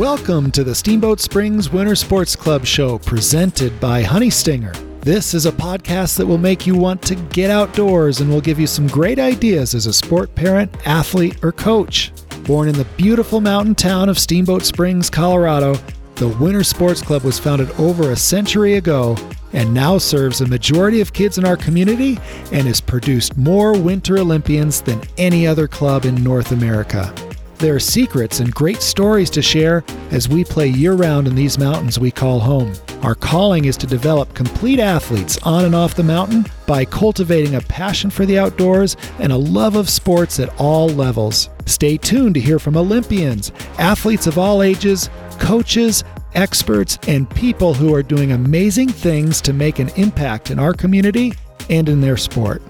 Welcome to the Steamboat Springs Winter Sports Club show presented by Honey Stinger. This is a podcast that will make you want to get outdoors and will give you some great ideas as a sport parent, athlete, or coach. Born in the beautiful mountain town of Steamboat Springs, Colorado, the Winter Sports Club was founded over a century ago and now serves a majority of kids in our community and has produced more Winter Olympians than any other club in North America. There are secrets and great stories to share as we play year round in these mountains we call home. Our calling is to develop complete athletes on and off the mountain by cultivating a passion for the outdoors and a love of sports at all levels. Stay tuned to hear from Olympians, athletes of all ages, coaches, experts, and people who are doing amazing things to make an impact in our community and in their sport.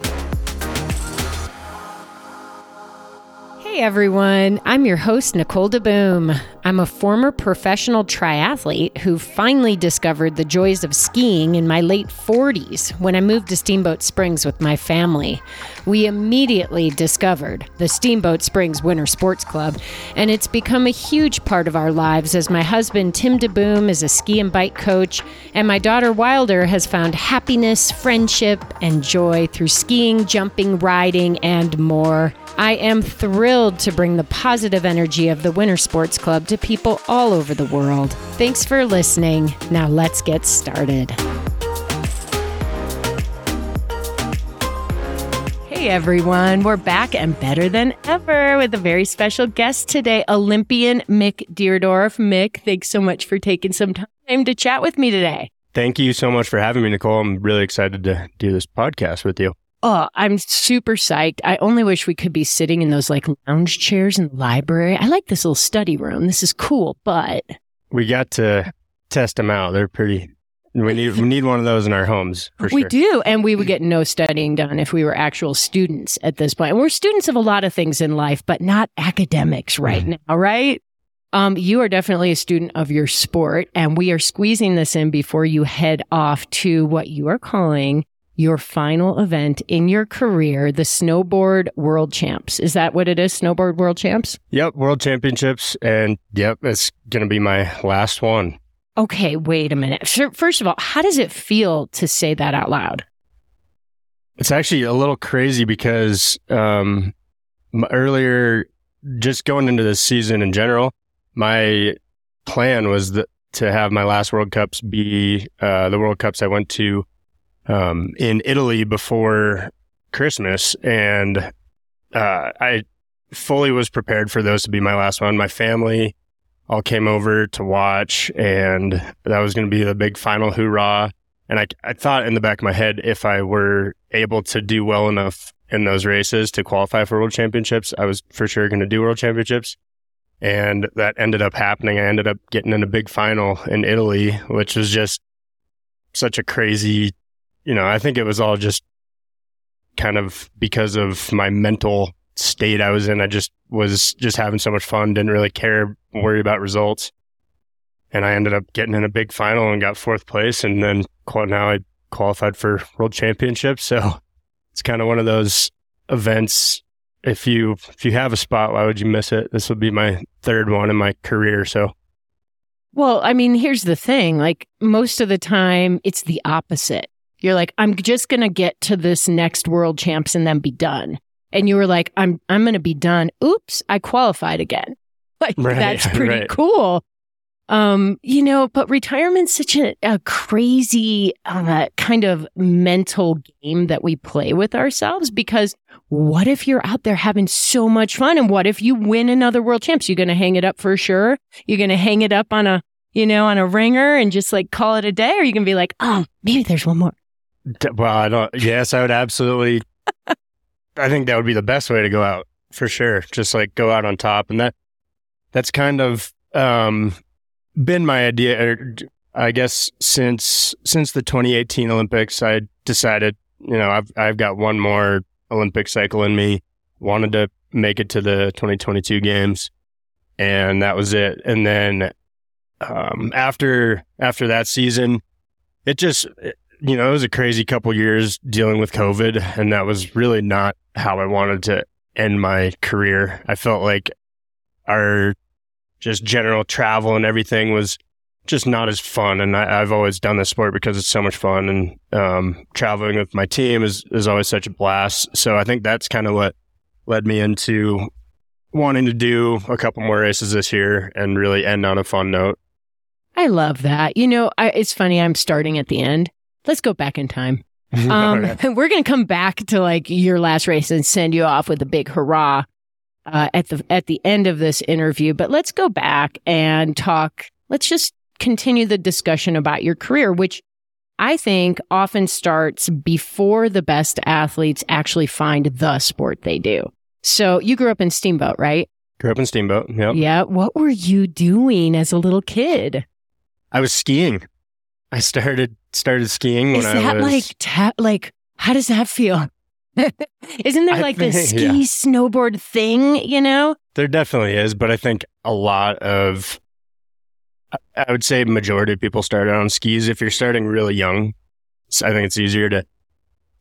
Everyone, I'm your host, Nicole DeBoom. I'm a former professional triathlete who finally discovered the joys of skiing in my late 40s when I moved to Steamboat Springs with my family. We immediately discovered the Steamboat Springs Winter Sports Club, and it's become a huge part of our lives as my husband, Tim DeBoom, is a ski and bike coach, and my daughter, Wilder, has found happiness, friendship, and joy through skiing, jumping, riding, and more. I am thrilled to bring the positive energy of the Winter Sports Club to people all over the world. Thanks for listening. Now let's get started. Hey everyone, we're back and better than ever with a very special guest today, Olympian Mick Dierdorff. Mick, thanks so much for taking some time to chat with me today. Thank you so much for having me, Nicole. I'm really excited to do this podcast with you. Oh, I'm super psyched. I only wish we could be sitting in those like lounge chairs in the library. I like this little study room. This is cool, but we got to test them out. They're pretty. We need we need one of those in our homes. we sure. do, and we would get no studying done if we were actual students at this point. And we're students of a lot of things in life, but not academics right mm. now, right? Um, you are definitely a student of your sport, and we are squeezing this in before you head off to what you are calling your final event in your career, the Snowboard World Champs. Is that what it is? Snowboard World Champs? Yep, World Championships. And yep, it's going to be my last one. Okay, wait a minute. First of all, how does it feel to say that out loud? It's actually a little crazy because um, earlier, just going into this season in general, my plan was that, to have my last World Cups be uh, the World Cups I went to um, in Italy before Christmas, and uh, I fully was prepared for those to be my last one. My family all came over to watch, and that was going to be the big final hoorah. And I, I thought in the back of my head, if I were able to do well enough in those races to qualify for world championships, I was for sure going to do world championships. And that ended up happening. I ended up getting in a big final in Italy, which was just such a crazy you know, I think it was all just kind of because of my mental state I was in. I just was just having so much fun, didn't really care, worry about results. And I ended up getting in a big final and got fourth place. And then now I qualified for world championships. So it's kind of one of those events. If you, if you have a spot, why would you miss it? This will be my third one in my career. So well, I mean, here's the thing like most of the time, it's the opposite. You're like, I'm just going to get to this next world champs and then be done. And you were like, I'm, I'm going to be done. Oops, I qualified again. Like right, that's pretty right. cool. Um, you know, but retirement's such a, a crazy uh, kind of mental game that we play with ourselves because what if you're out there having so much fun and what if you win another world champs? You're going to hang it up for sure. You're going to hang it up on a, you know, on a ringer and just like call it a day or you can be like, oh, maybe there's one more. Well, I don't. Yes, I would absolutely. I think that would be the best way to go out for sure. Just like go out on top, and that that's kind of um, been my idea. Er, I guess since since the 2018 Olympics, I decided you know I've I've got one more Olympic cycle in me. Wanted to make it to the 2022 games, and that was it. And then um, after after that season, it just you know, it was a crazy couple years dealing with COVID, and that was really not how I wanted to end my career. I felt like our just general travel and everything was just not as fun. And I, have always done this sport because it's so much fun. And um, traveling with my team is, is always such a blast. So I think that's kind of what led me into wanting to do a couple more races this year and really end on a fun note. I love that. You know, I, it's funny. I'm starting at the end. Let's go back in time. Um, we're going to come back to like your last race and send you off with a big hurrah uh, at the at the end of this interview. But let's go back and talk. Let's just continue the discussion about your career, which I think often starts before the best athletes actually find the sport they do. So you grew up in Steamboat, right? Grew up in Steamboat. Yep. Yeah. What were you doing as a little kid? I was skiing. I started started skiing when Is I that was like ta- like how does that feel? Isn't there I like this think- ski yeah. snowboard thing? You know? There definitely is, but I think a lot of, I- I would say, majority of people start out on skis. If you're starting really young, so I think it's easier to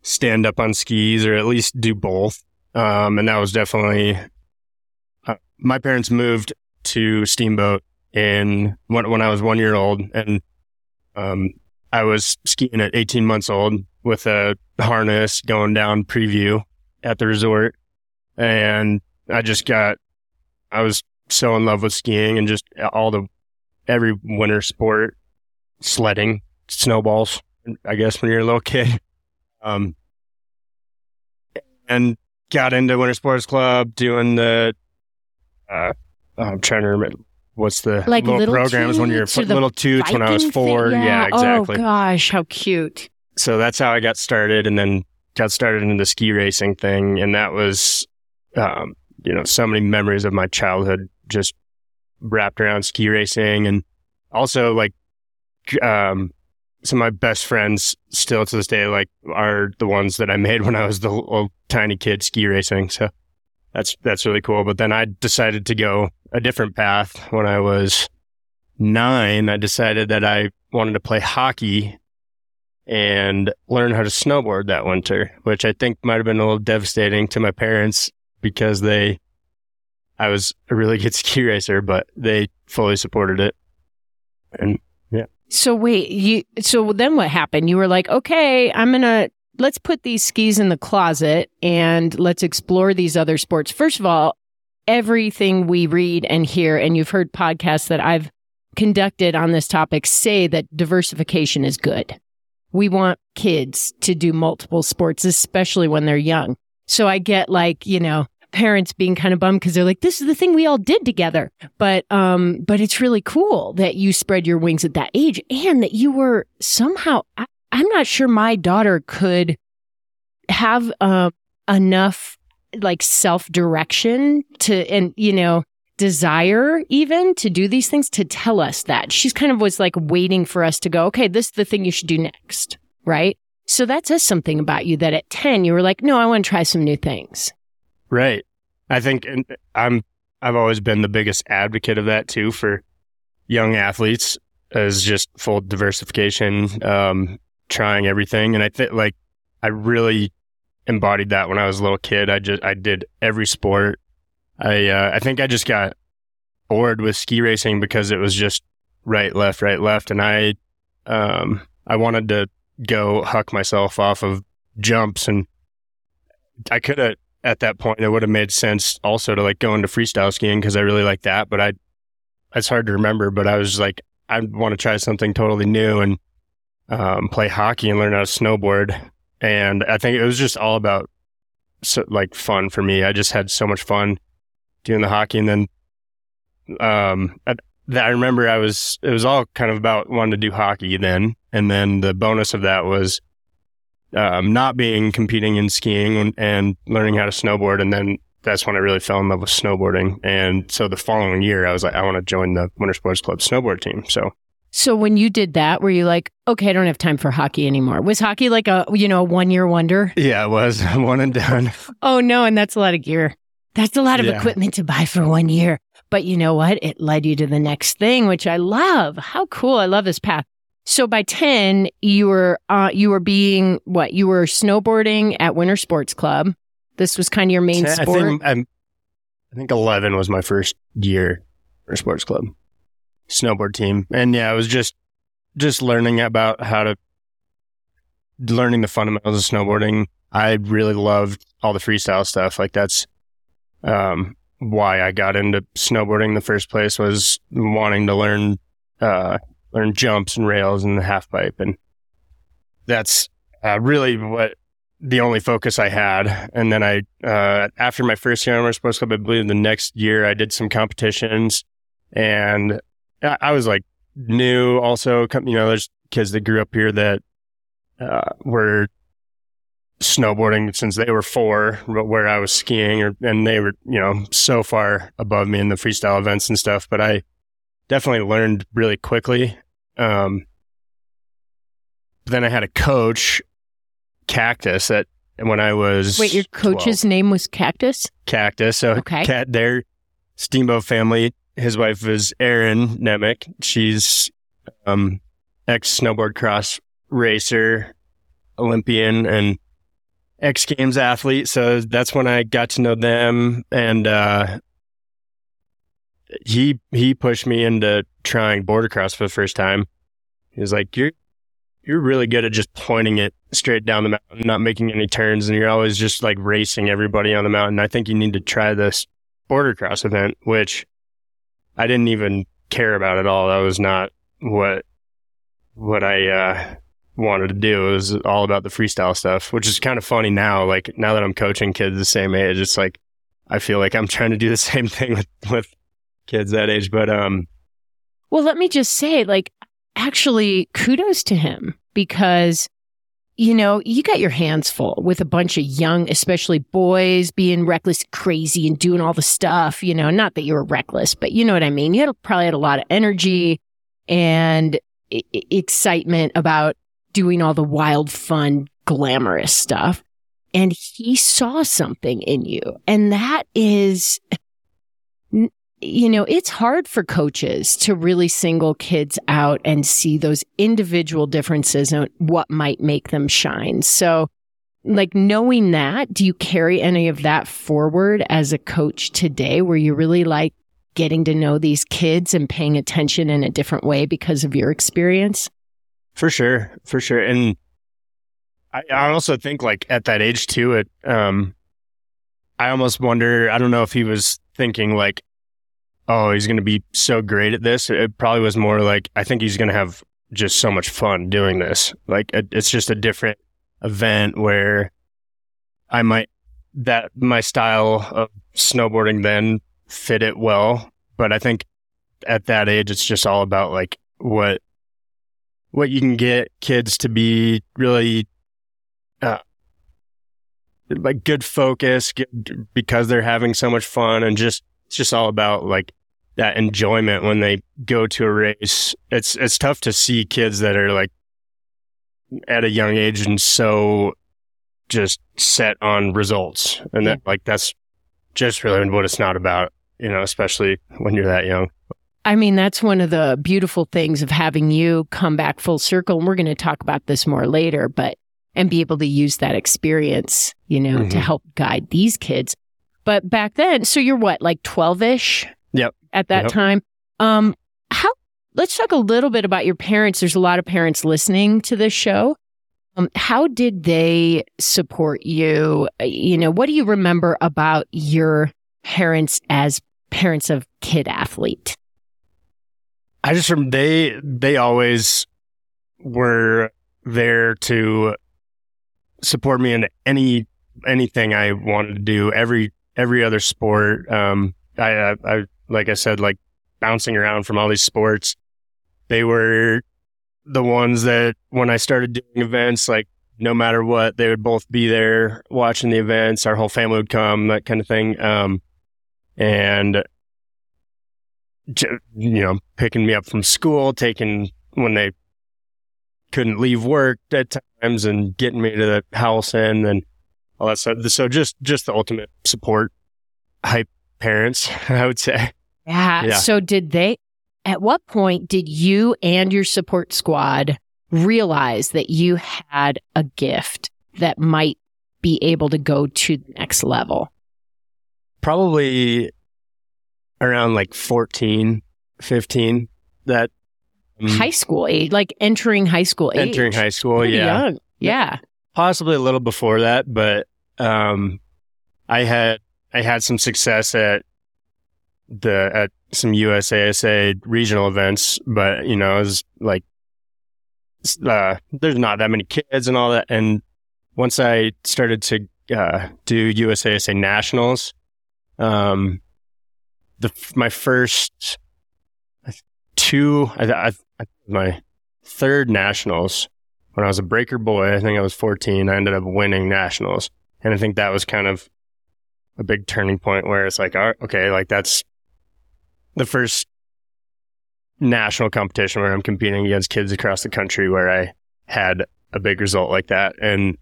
stand up on skis or at least do both. Um, and that was definitely. Uh, my parents moved to Steamboat in when when I was one year old, and um, I was skiing at 18 months old with a harness going down preview at the resort, and I just got I was so in love with skiing and just all the every winter sport, sledding, snowballs. I guess when you're a little kid, um, and got into Winter Sports Club doing the. Uh, I'm trying to remember what's the Like little, Little programs when you're the little toots when I was four. Yeah, exactly. Oh gosh, how cute. so that's how I got started, and then got started in the ski racing thing, and that was, um, you know, so many memories of my childhood just wrapped around ski racing, and also like, um, some of my best friends still to this day like are the ones that I made when I was the little tiny kid ski racing. So that's that's really cool. But then I decided to go a different path when I was nine. I decided that I wanted to play hockey and learn how to snowboard that winter, which I think might have been a little devastating to my parents because they, I was a really good ski racer, but they fully supported it. And yeah. So wait, you so then what happened? You were like, "Okay, I'm going to let's put these skis in the closet and let's explore these other sports." First of all, everything we read and hear and you've heard podcasts that I've conducted on this topic say that diversification is good. We want kids to do multiple sports, especially when they're young. So I get like, you know, parents being kind of bummed because they're like, this is the thing we all did together. But, um, but it's really cool that you spread your wings at that age and that you were somehow, I, I'm not sure my daughter could have, uh, enough like self direction to, and, you know, desire even to do these things to tell us that she's kind of was like waiting for us to go, okay, this is the thing you should do next. Right. So that says something about you that at 10, you were like, no, I want to try some new things. Right. I think and I'm I've always been the biggest advocate of that too for young athletes as just full diversification, um, trying everything. And I think like I really embodied that when I was a little kid. I just I did every sport. I uh, I think I just got bored with ski racing because it was just right, left, right, left, and I um I wanted to go huck myself off of jumps and I could have at that point, it would have made sense also to like go into freestyle skiing because I really like that. But I, it's hard to remember. But I was like, I want to try something totally new and um, play hockey and learn how to snowboard. And I think it was just all about so, like fun for me. I just had so much fun doing the hockey. And then um, I, I remember I was, it was all kind of about wanting to do hockey then. And then the bonus of that was um, not being competing in skiing and, and learning how to snowboard. And then that's when I really fell in love with snowboarding. And so the following year, I was like, I want to join the Winter Sports Club snowboard team. So So when you did that, were you like, okay, I don't have time for hockey anymore? Was hockey like a, you know, one year wonder? yeah, it was one and done. Oh no, and that's a lot of gear. That's a lot of Yeah. equipment to buy for one year. But you know what? It led you to the next thing, which I love. How cool. I love this path. So by 10, you were uh you were being what? You were snowboarding at Winter Sports Club. This was kind of your main I sport. think I'm, I think 11 was my first year for Sports Club snowboard team. And yeah, it was just just learning about how to learning the fundamentals of snowboarding. I really loved all the freestyle stuff. Like that's um, why I got into snowboarding in the first place was wanting to learn uh, learn jumps and rails and the half pipe, and that's uh, really what the only focus I had. And then I, uh, after my first year on my sports club, I believe the next year I did some competitions, and I, I was like new. Also, you know, there's kids that grew up here that uh, were snowboarding since they were four, but where I was skiing, or, and they were, you know, so far above me in the freestyle events and stuff. But I definitely learned really quickly. Um, then I had a coach, Cactus, that when I was wait, your coach's 12, name was Cactus. Cactus. So okay, cat, their Steamboat family. His wife is Erin Nemec. She's um, ex snowboard cross racer, Olympian, and X Games athlete. So that's when I got to know them, and uh, he he pushed me into trying boardercross for the first time. He was like, "You're you're really good at just pointing it straight down the mountain, not making any turns, and you're always just like racing everybody on the mountain. I think you need to try this boardercross event, which I didn't even care about it all. That was not what what I uh, wanted to do. It was all about the freestyle stuff, which is kind of funny now. Like now that I'm coaching kids the same age, it's like I feel like I'm trying to do the same thing with, with kids that age. But um Well, let me just say, like, actually kudos to him because you know, you got your hands full with a bunch of young, especially boys being reckless, crazy, and doing all the stuff. You know, not that you were reckless, but you know what I mean. You had probably had a lot of energy and I- excitement about doing all the wild, fun, glamorous stuff. And he saw something in you. And that is, you know, it's hard for coaches to really single kids out and see those individual differences and what might make them shine. So, like knowing that, do you carry any of that forward as a coach today where you really like getting to know these kids and paying attention in a different way because of your experience? For sure, for sure, and I, I also think like at that age too, it um, I almost wonder. I don't know if he was thinking like, oh, he's going to be so great at this. It probably was more like, I think he's going to have just so much fun doing this. Like it, it's just a different event where I might that my style of snowboarding then fit it well, but I think at that age it's just all about like what what you can get kids to be really uh, like good focus because they're having so much fun and just it's just all about like that enjoyment when they go to a race. It's it's tough to see kids that are like at a young age and so just set on results and that like that's just really what it's not about, you know, especially when you're that young. I mean, that's one of the beautiful things of having you come back full circle. And we're going to talk about this more later, but and be able to use that experience, you know, mm-hmm. to help guide these kids. But back then, so you're what, like 12 ish? At that yep. time. Um, how, let's talk a little bit about your parents. There's a lot of parents listening to this show. Um, how did they support you? You know, what do you remember about your parents as parents of kid athlete? I just from they they always were there to support me in any anything I wanted to do. Every every other sport. Um, I, I, I like I said, like bouncing around from all these sports. They were the ones that when I started doing events, like no matter what, they would both be there watching the events. Our whole family would come, that kind of thing. Um, and you know, picking me up from school, taking when they couldn't leave work at times and getting me to the house and and all that stuff. So just, just the ultimate support hype parents, I would say. Yeah. yeah. So did they, at what point did you and your support squad realize that you had a gift that might be able to go to the next level? Probably around like 14, 15. That mm, high school age, like entering high school age. Entering high school, Pretty yeah. Young. Yeah. Possibly a little before that, but um, I had I had some success at the at some USASA regional events, but you know, it was like uh, there's not that many kids and all that. And once I started to uh, do USASA nationals, um, the my first two, I, I, my third nationals when I was a breaker boy. I think I was 14. I ended up winning nationals, and I think that was kind of a big turning point where it's like, okay, like that's the first national competition where I'm competing against kids across the country where I had a big result like that. And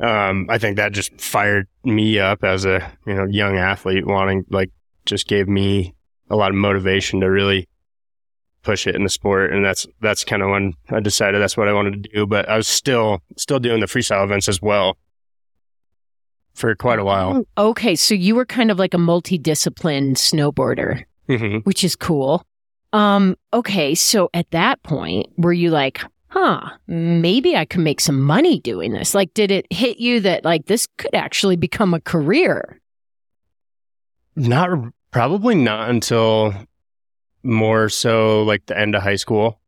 um, I think that just fired me up as a you know young athlete, wanting like just gave me a lot of motivation to really push it in the sport. And that's that's kind of when I decided that's what I wanted to do. But I was still still doing the freestyle events as well for quite a while. Okay, so you were kind of like a multidiscipline snowboarder, mm-hmm. which is cool. Um, okay, so at that point, were you like, huh, maybe I could make some money doing this? Like, did it hit you that like this could actually become a career? Not probably not until more so like the end of high school.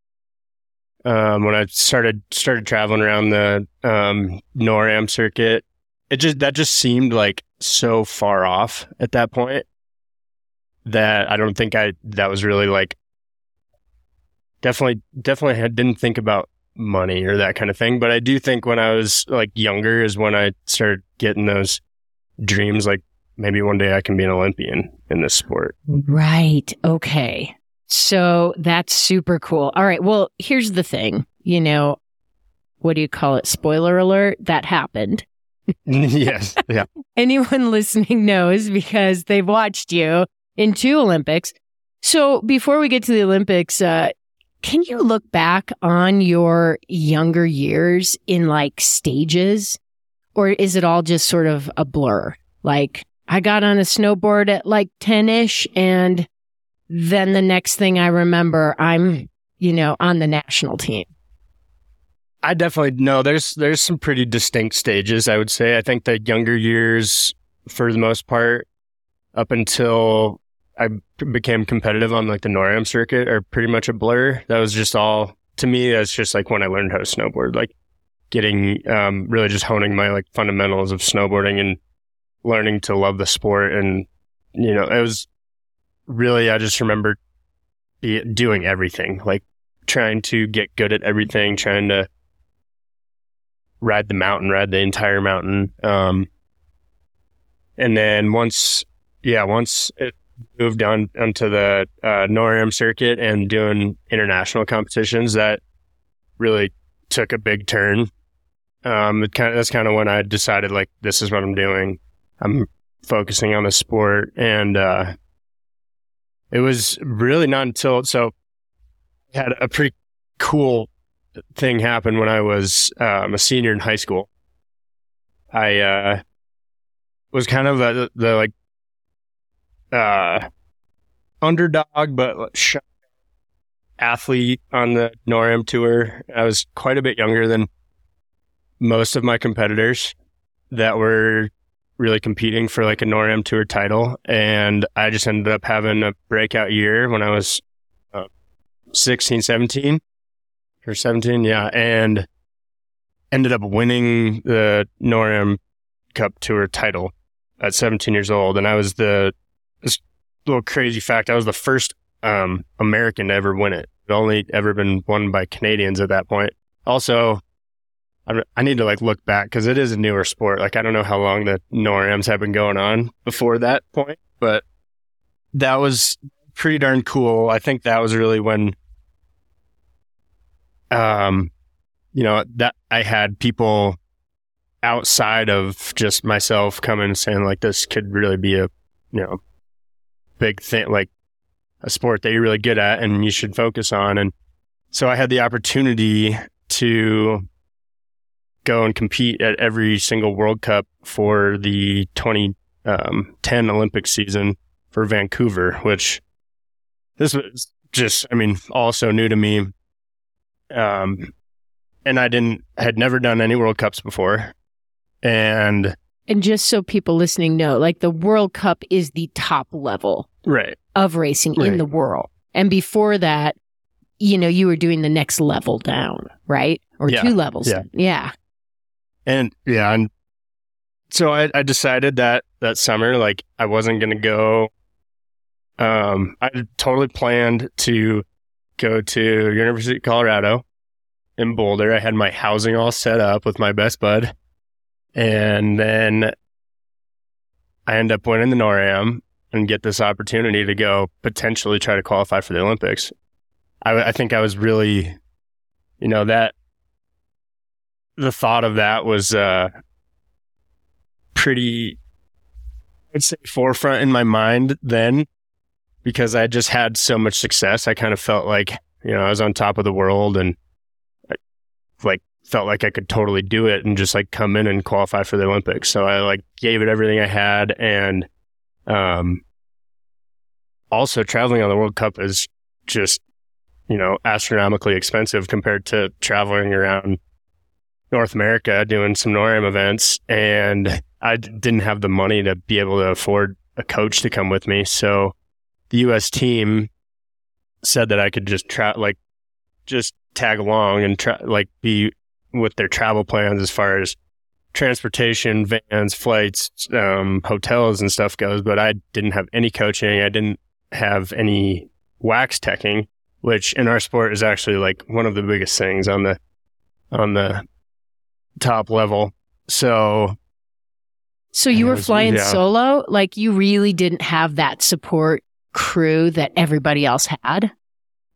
Um, when I started started traveling around the um, NORAM circuit, it just that just seemed like so far off at that point that I don't think I that was really like definitely definitely had, didn't think about money or that kind of thing. But I do think when I was like younger is when I started getting those dreams like maybe one day I can be an Olympian in this sport. Right. Okay. So that's super cool. All right. Well, here's the thing. You know, what do you call it? Spoiler alert. That happened. yes. Yeah. Anyone listening knows because they've watched you in two Olympics. So before we get to the Olympics, uh, can you look back on your younger years in like stages? Or is it all just sort of a blur? Like, I got on a snowboard at like 10 ish, and then the next thing I remember, I'm, you know, on the national team. I definitely know there's there's some pretty distinct stages, I would say. I think the younger years, for the most part, up until I became competitive on like the NORAM circuit are pretty much a blur. That was just all to me. That's just like when I learned how to snowboard, like getting um, really just honing my like fundamentals of snowboarding and learning to love the sport. And you know, it was really I just remember be, doing everything, like trying to get good at everything, trying to ride the mountain, ride the entire mountain. Um, and then once, yeah, once it moved on onto the uh, NORAM circuit and doing international competitions, that really took a big turn. Um, kind of, that's kind of when I decided like this is what I'm doing. I'm focusing on the sport, and uh, it was really not until so I had a pretty cool thing happen when I was um, a senior in high school. I uh, was kind of the like uh, underdog, but athlete on the NORAM tour. I was quite a bit younger than most of my competitors that were really competing for like a NORAM tour title. And I just ended up having a breakout year when I was uh, 16, 17 or 17. Yeah. And ended up winning the NORAM Cup Tour title at 17 years old. And I was the this little crazy fact. I was the first um, American to ever win it. It only ever been won by Canadians at that point. Also, I, I need to like look back because it is a newer sport. Like I don't know how long the NORAMs have been going on before that point, but that was pretty darn cool. I think that was really when, um, you know, that I had people outside of just myself coming and saying like this could really be a, you know, big thing, like a sport that you're really good at and you should focus on. And so I had the opportunity to go and compete at every single World Cup for the 2010 um, Olympic season for Vancouver, which this was just, I mean, also new to me. Um, and I didn't, had never done any World Cups before. And, And just so people listening know, like the World Cup is the top level right. of racing in the world. And before that, you know, you were doing the next level down, right? Or Yeah. two levels. Yeah. Yeah. And yeah, and so I, I decided that that summer, like I wasn't gonna go. Um, I totally planned to go to University of Colorado in Boulder. I had my housing all set up with my best bud, and then I end up winning the NORAM and get this opportunity to go potentially try to qualify for the Olympics. I, I think I was really, you know, that the thought of that was uh, pretty, I'd say, forefront in my mind then because I just had so much success. I kind of felt like, you know, I was on top of the world and like felt like I could totally do it and just like come in and qualify for the Olympics. So I like gave it everything I had and um also traveling on the World Cup is just you know astronomically expensive compared to traveling around North America doing some NORAM events and I didn't have the money to be able to afford a coach to come with me. So the US team said that I could just try like just tag along and try like be with their travel plans as far as transportation, vans, flights, um, hotels and stuff goes, but I didn't have any coaching. I didn't have any wax teching, which in our sport is actually like one of the biggest things on the on the top level. So So you were was- flying yeah. solo? Like you really didn't have that support crew that everybody else had?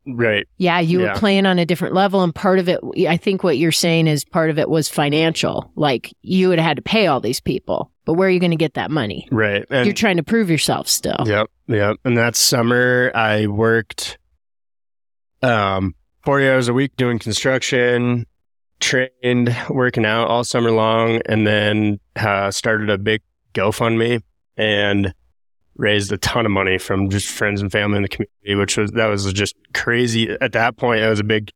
Right, Yeah, you Yeah. were playing on a different level. And part of it, I think what you're saying is part of it was financial. Like you would have had to pay all these people, but where are you going to get that money? right. And you're trying to prove yourself still. Yep, yep. And that summer, I worked um, 40 hours a week doing construction, trained, working out all summer long, and then uh, started a big GoFundMe and raised a ton of money from just friends and family in the community, which was that was just crazy. At that point, it was a big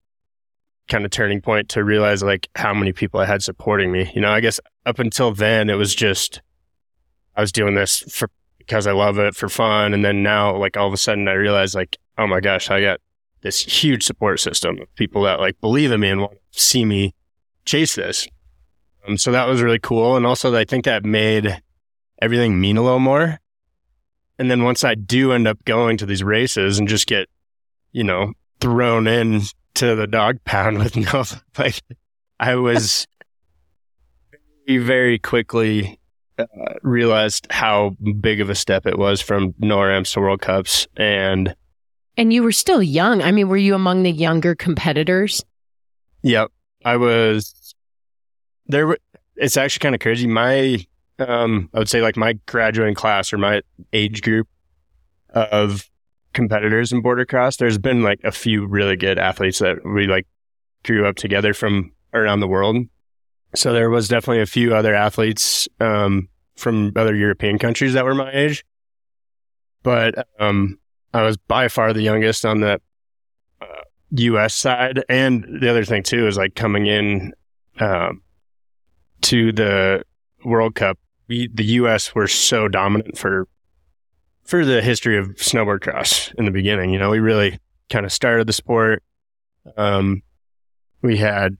kind of turning point to realize like how many people I had supporting me. You know, I guess up until then, it was just I was doing this for because I love it for fun. And then now, like all of a sudden, I realize, like, oh my gosh, I got this huge support system of people that like believe in me and want to see me chase this. Um, so that was really cool. And also, I think that made everything mean a little more. And then once I do end up going to these races and just get, you know, thrown in to the dog pound with no, like, I was very, very quickly uh, realized how big of a step it was from NORAMs to World Cups. And And you were still young. I mean, were you among the younger competitors? yep, I was there. were- It's actually kind of crazy. My, um, I would say like my graduating class or my age group of competitors in boardercross, there's been like a few really good athletes that we like grew up together from around the world. So there was definitely a few other athletes um, from other European countries that were my age, but um, I was by far the youngest on the uh, U.S. side. And the other thing too is like coming in um, to the World Cup, we, the U.S. were so dominant for for the history of snowboard cross in the beginning. You know, we really kind of started the sport. Um, we had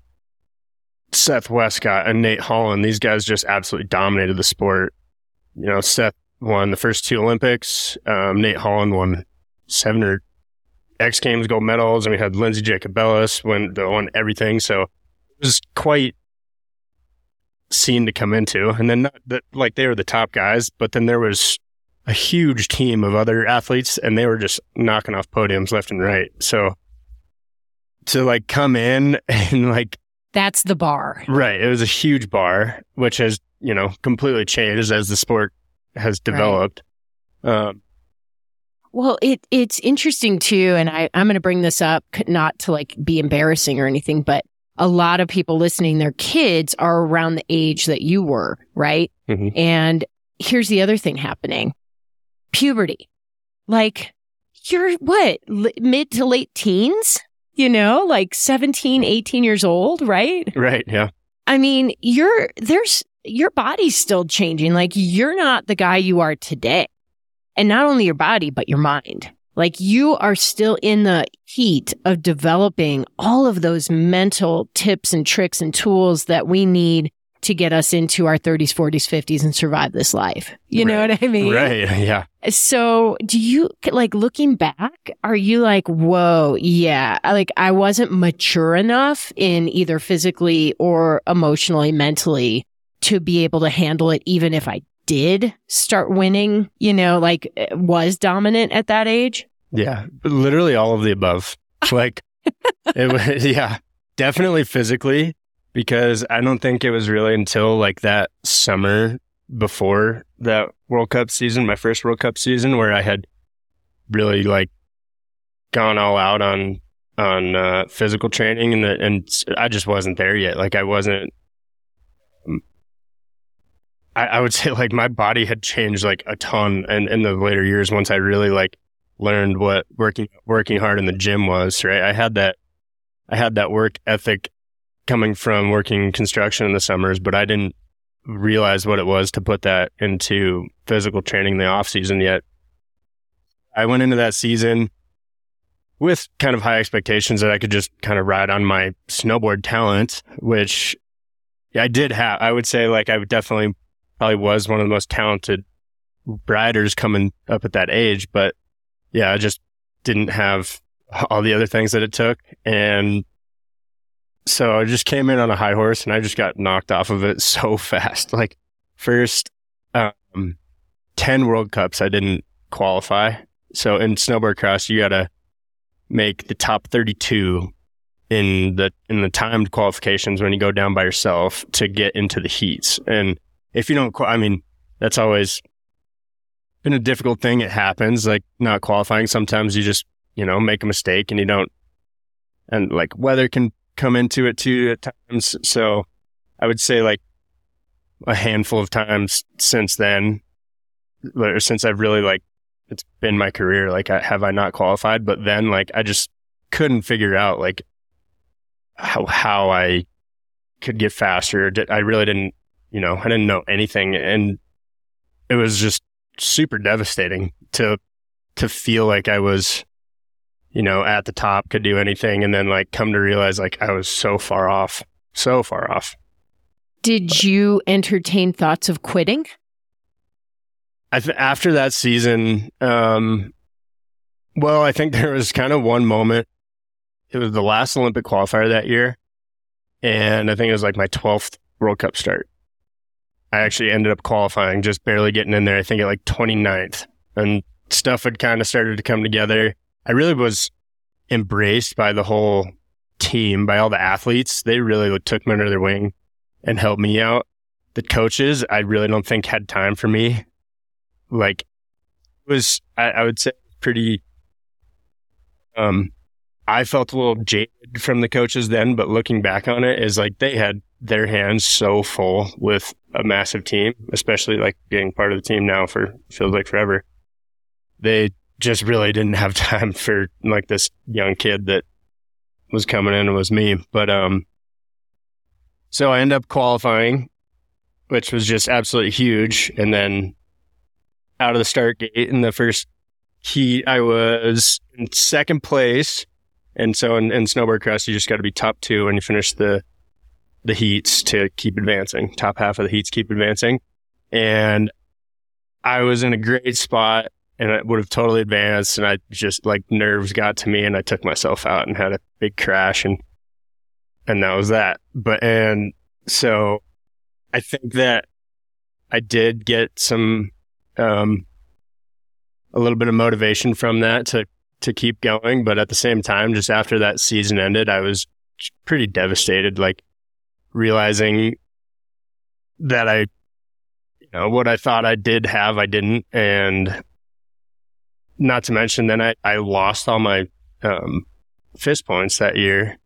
Seth Wescott and Nate Holland. These guys just absolutely dominated the sport. You know, Seth won the first two Olympics. Um, Nate Holland won seven or X Games gold medals, and we had Lindsey Jacobellis win the won everything. So it was quite scene to come into. And then not that like they were the top guys, but then there was a huge team of other athletes, and they were just knocking off podiums left and right. So to like come in and like That's the bar. Right. It was a huge bar, which has, you know, completely changed as the sport has developed. Um, Well, it it's interesting too, and I I'm going to bring this up not to like be embarrassing or anything, but a lot of people listening, their kids are around the age that you were, right? Mhm. And here's the other thing happening: puberty. Like you're what, li- mid to late teens? You know, like 17, 18 years old, right? Right. Yeah. I mean, you're, there's, your body's still changing. Like you're not the guy you are today. And not only your body, but your mind. Like you are still in the heat of developing all of those mental tips and tricks and tools that we need to get us into our 30s, 40s, 50s and survive this life. You know what I mean? Right. Yeah. So, do you like looking back? Are you like, whoa, yeah, like I wasn't mature enough in either physically or emotionally, mentally to be able to handle it, even if I did start winning, you know, like eh, was dominant at that age? Yeah. Literally all of the above. Like, it was, yeah, definitely physically because I don't think it was really until like that summer before that World Cup season, my first World Cup season, where I had really like gone all out on on uh, physical training, and the, and I just wasn't there yet. Like I wasn't. I, I would say like my body had changed like a ton, and in the later years, once I really like learned what working working hard in the gym was. Right, I had that I had that work ethic coming from working construction in the summers, but I didn't realize what it was to put that into physical training in the off season yet. I went into that season with kind of high expectations that I could just kind of ride on my snowboard talent, which I did have. I would say like I definitely probably was one of the most talented riders coming up at that age, but yeah, I just didn't have all the other things that it took. And so I just came in on a high horse and I just got knocked off of it so fast. Like first um, 10 World Cups, I didn't qualify. So in snowboard cross, you got to make the top 32 in the in the timed qualifications when you go down by yourself to get into the heats. And if you don't, I mean, that's always been a difficult thing. It happens, like not qualifying. Sometimes you just you know make a mistake and you don't, and like weather can come into it too at times. So I would say like a handful of times since then, or since I've really like it's been my career. Like, I, have I not qualified? But then, like, I just couldn't figure out like how how I could get faster. I really didn't, you know, I didn't know anything, and it was just super devastating to to feel like I was, you know, at the top, could do anything, and then like come to realize like I was so far off, so far off. Did you entertain thoughts of quitting? I th- after that season, um, well, I think there was kind of one moment. It was the last Olympic qualifier that year, and I think it was like my twelfth World Cup start. I actually ended up qualifying, just barely getting in there. I think at like 29th, and stuff had kind of started to come together. I really was embraced by the whole team, by all the athletes. They really took me under their wing and helped me out. The coaches, I really don't think had time for me like it was I, I would say pretty um I felt a little jaded from the coaches then, but looking back on it is like they had their hands so full with a massive team, especially like being part of the team now for feels like forever. They just really didn't have time for like this young kid that was coming in and was me. But um so I end up qualifying, which was just absolutely huge. And then out of the start gate in the first heat, I was in second place. And so in, in snowboard cross, you just got to be top two when you finish the the heats to keep advancing. Top half of the heats keep advancing. And I was in a great spot and I would have totally advanced. And I just like nerves got to me and I took myself out and had a big crash and and that was that. But and so I think that I did get some um, a little bit of motivation from that to to keep going. But at the same time, just after that season ended, I was pretty devastated, like realizing that I, you know, what I thought I did have, I didn't, and not to mention, then I I lost all my um, FIS points that year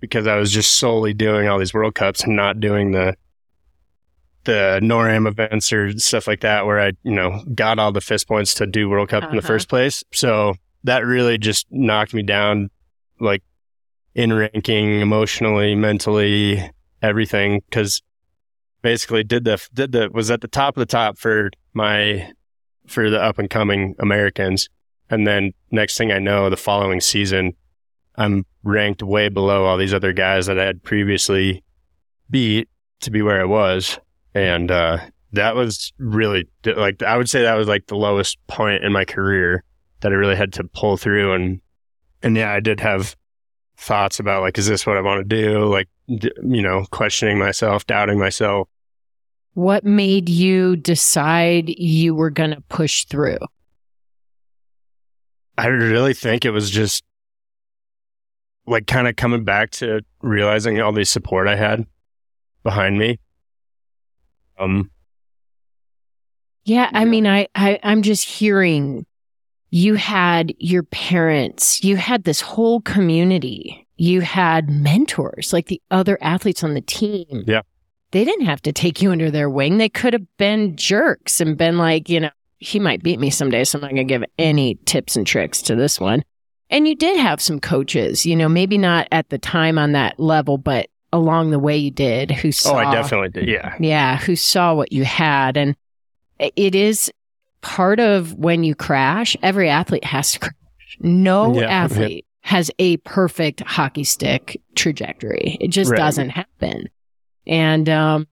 because I was just solely doing all these World Cups and not doing the the NORAM events or stuff like that where I, you know, got all the FIS points to do World Cup in the Uh-huh. first place. So that really just knocked me down, like in ranking, emotionally, mentally, everything. Cause basically did the, did the, was at the top of the top for my, for the up and coming Americans. And then next thing I know, the following season, I'm ranked way below all these other guys that I had previously beat to be where I was. And, uh, that was really like, I would say that was like the lowest point in my career that I really had to pull through. And, and yeah, I did have thoughts about like, is this what I want to do? Like, you know, questioning myself, doubting myself. What made you decide you were going to push through? I really think it was just like kind of coming back to realizing all the support I had behind me. Um, yeah, I mean, I, I I'm just hearing you had your parents, you had this whole community, you had mentors like the other athletes on the team. Yeah. They didn't have to take you under their wing. They could have been jerks and been like, you know, he might beat me someday, so I'm not going to give any tips and tricks to this one. And you did have some coaches, you know, maybe not at the time on that level, but along the way you did who saw. oh, I definitely did. Yeah. Yeah, who saw what you had. And it is part of when you crash, every athlete has to crash. No Yeah, athlete has a perfect hockey stick trajectory. It just Right. doesn't happen. And, um,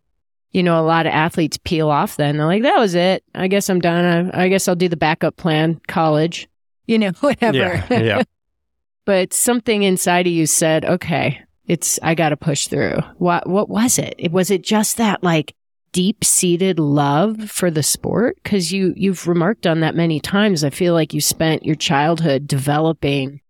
you know, a lot of athletes peel off then. They're like, that was it. I guess I'm done. I, I guess I'll do the backup plan, college, you know, whatever. Yeah. Yeah. but something inside of you said, okay, it's, I got to push through. What, what was it? it? Was it just that like deep seated love for the sport? Cause you, you've remarked on that many times. I feel like you spent your childhood developing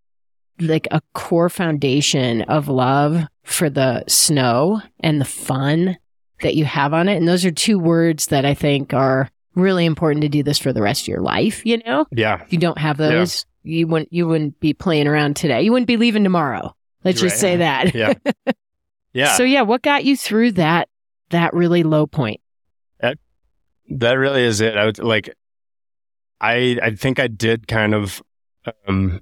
like a core foundation of love for the snow and the fun that you have on it. And those are two words that I think are really important to do this for the rest of your life, you know? Yeah. If you don't have those, you wouldn't you wouldn't be playing around today. You wouldn't be leaving tomorrow. Let's just Right. say that. Yeah. Yeah. So yeah, what got you through that that really low point? that that really is it. I would like, I, I think I did kind of, um,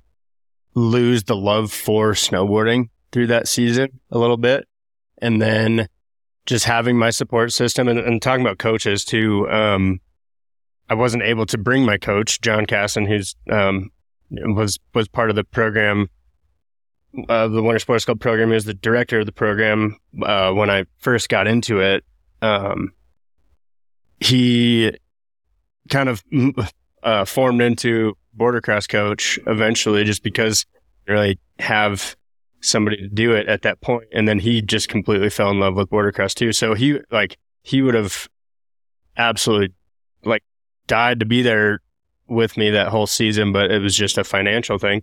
lose the love for snowboarding through that season a little bit. And then just having my support system and, and talking about coaches too. Um, I wasn't able to bring my coach, John Casson, who's, um, was, was part of the program, uh, the Winter Sports Club program. He was the director of the program, uh, when I first got into it. Um, he kind of uh, formed into boardercross coach eventually just because didn't really have somebody to do it at that point and then he just completely fell in love with boardercross too so he like he would have absolutely like died to be there with me that whole season but it was just a financial thing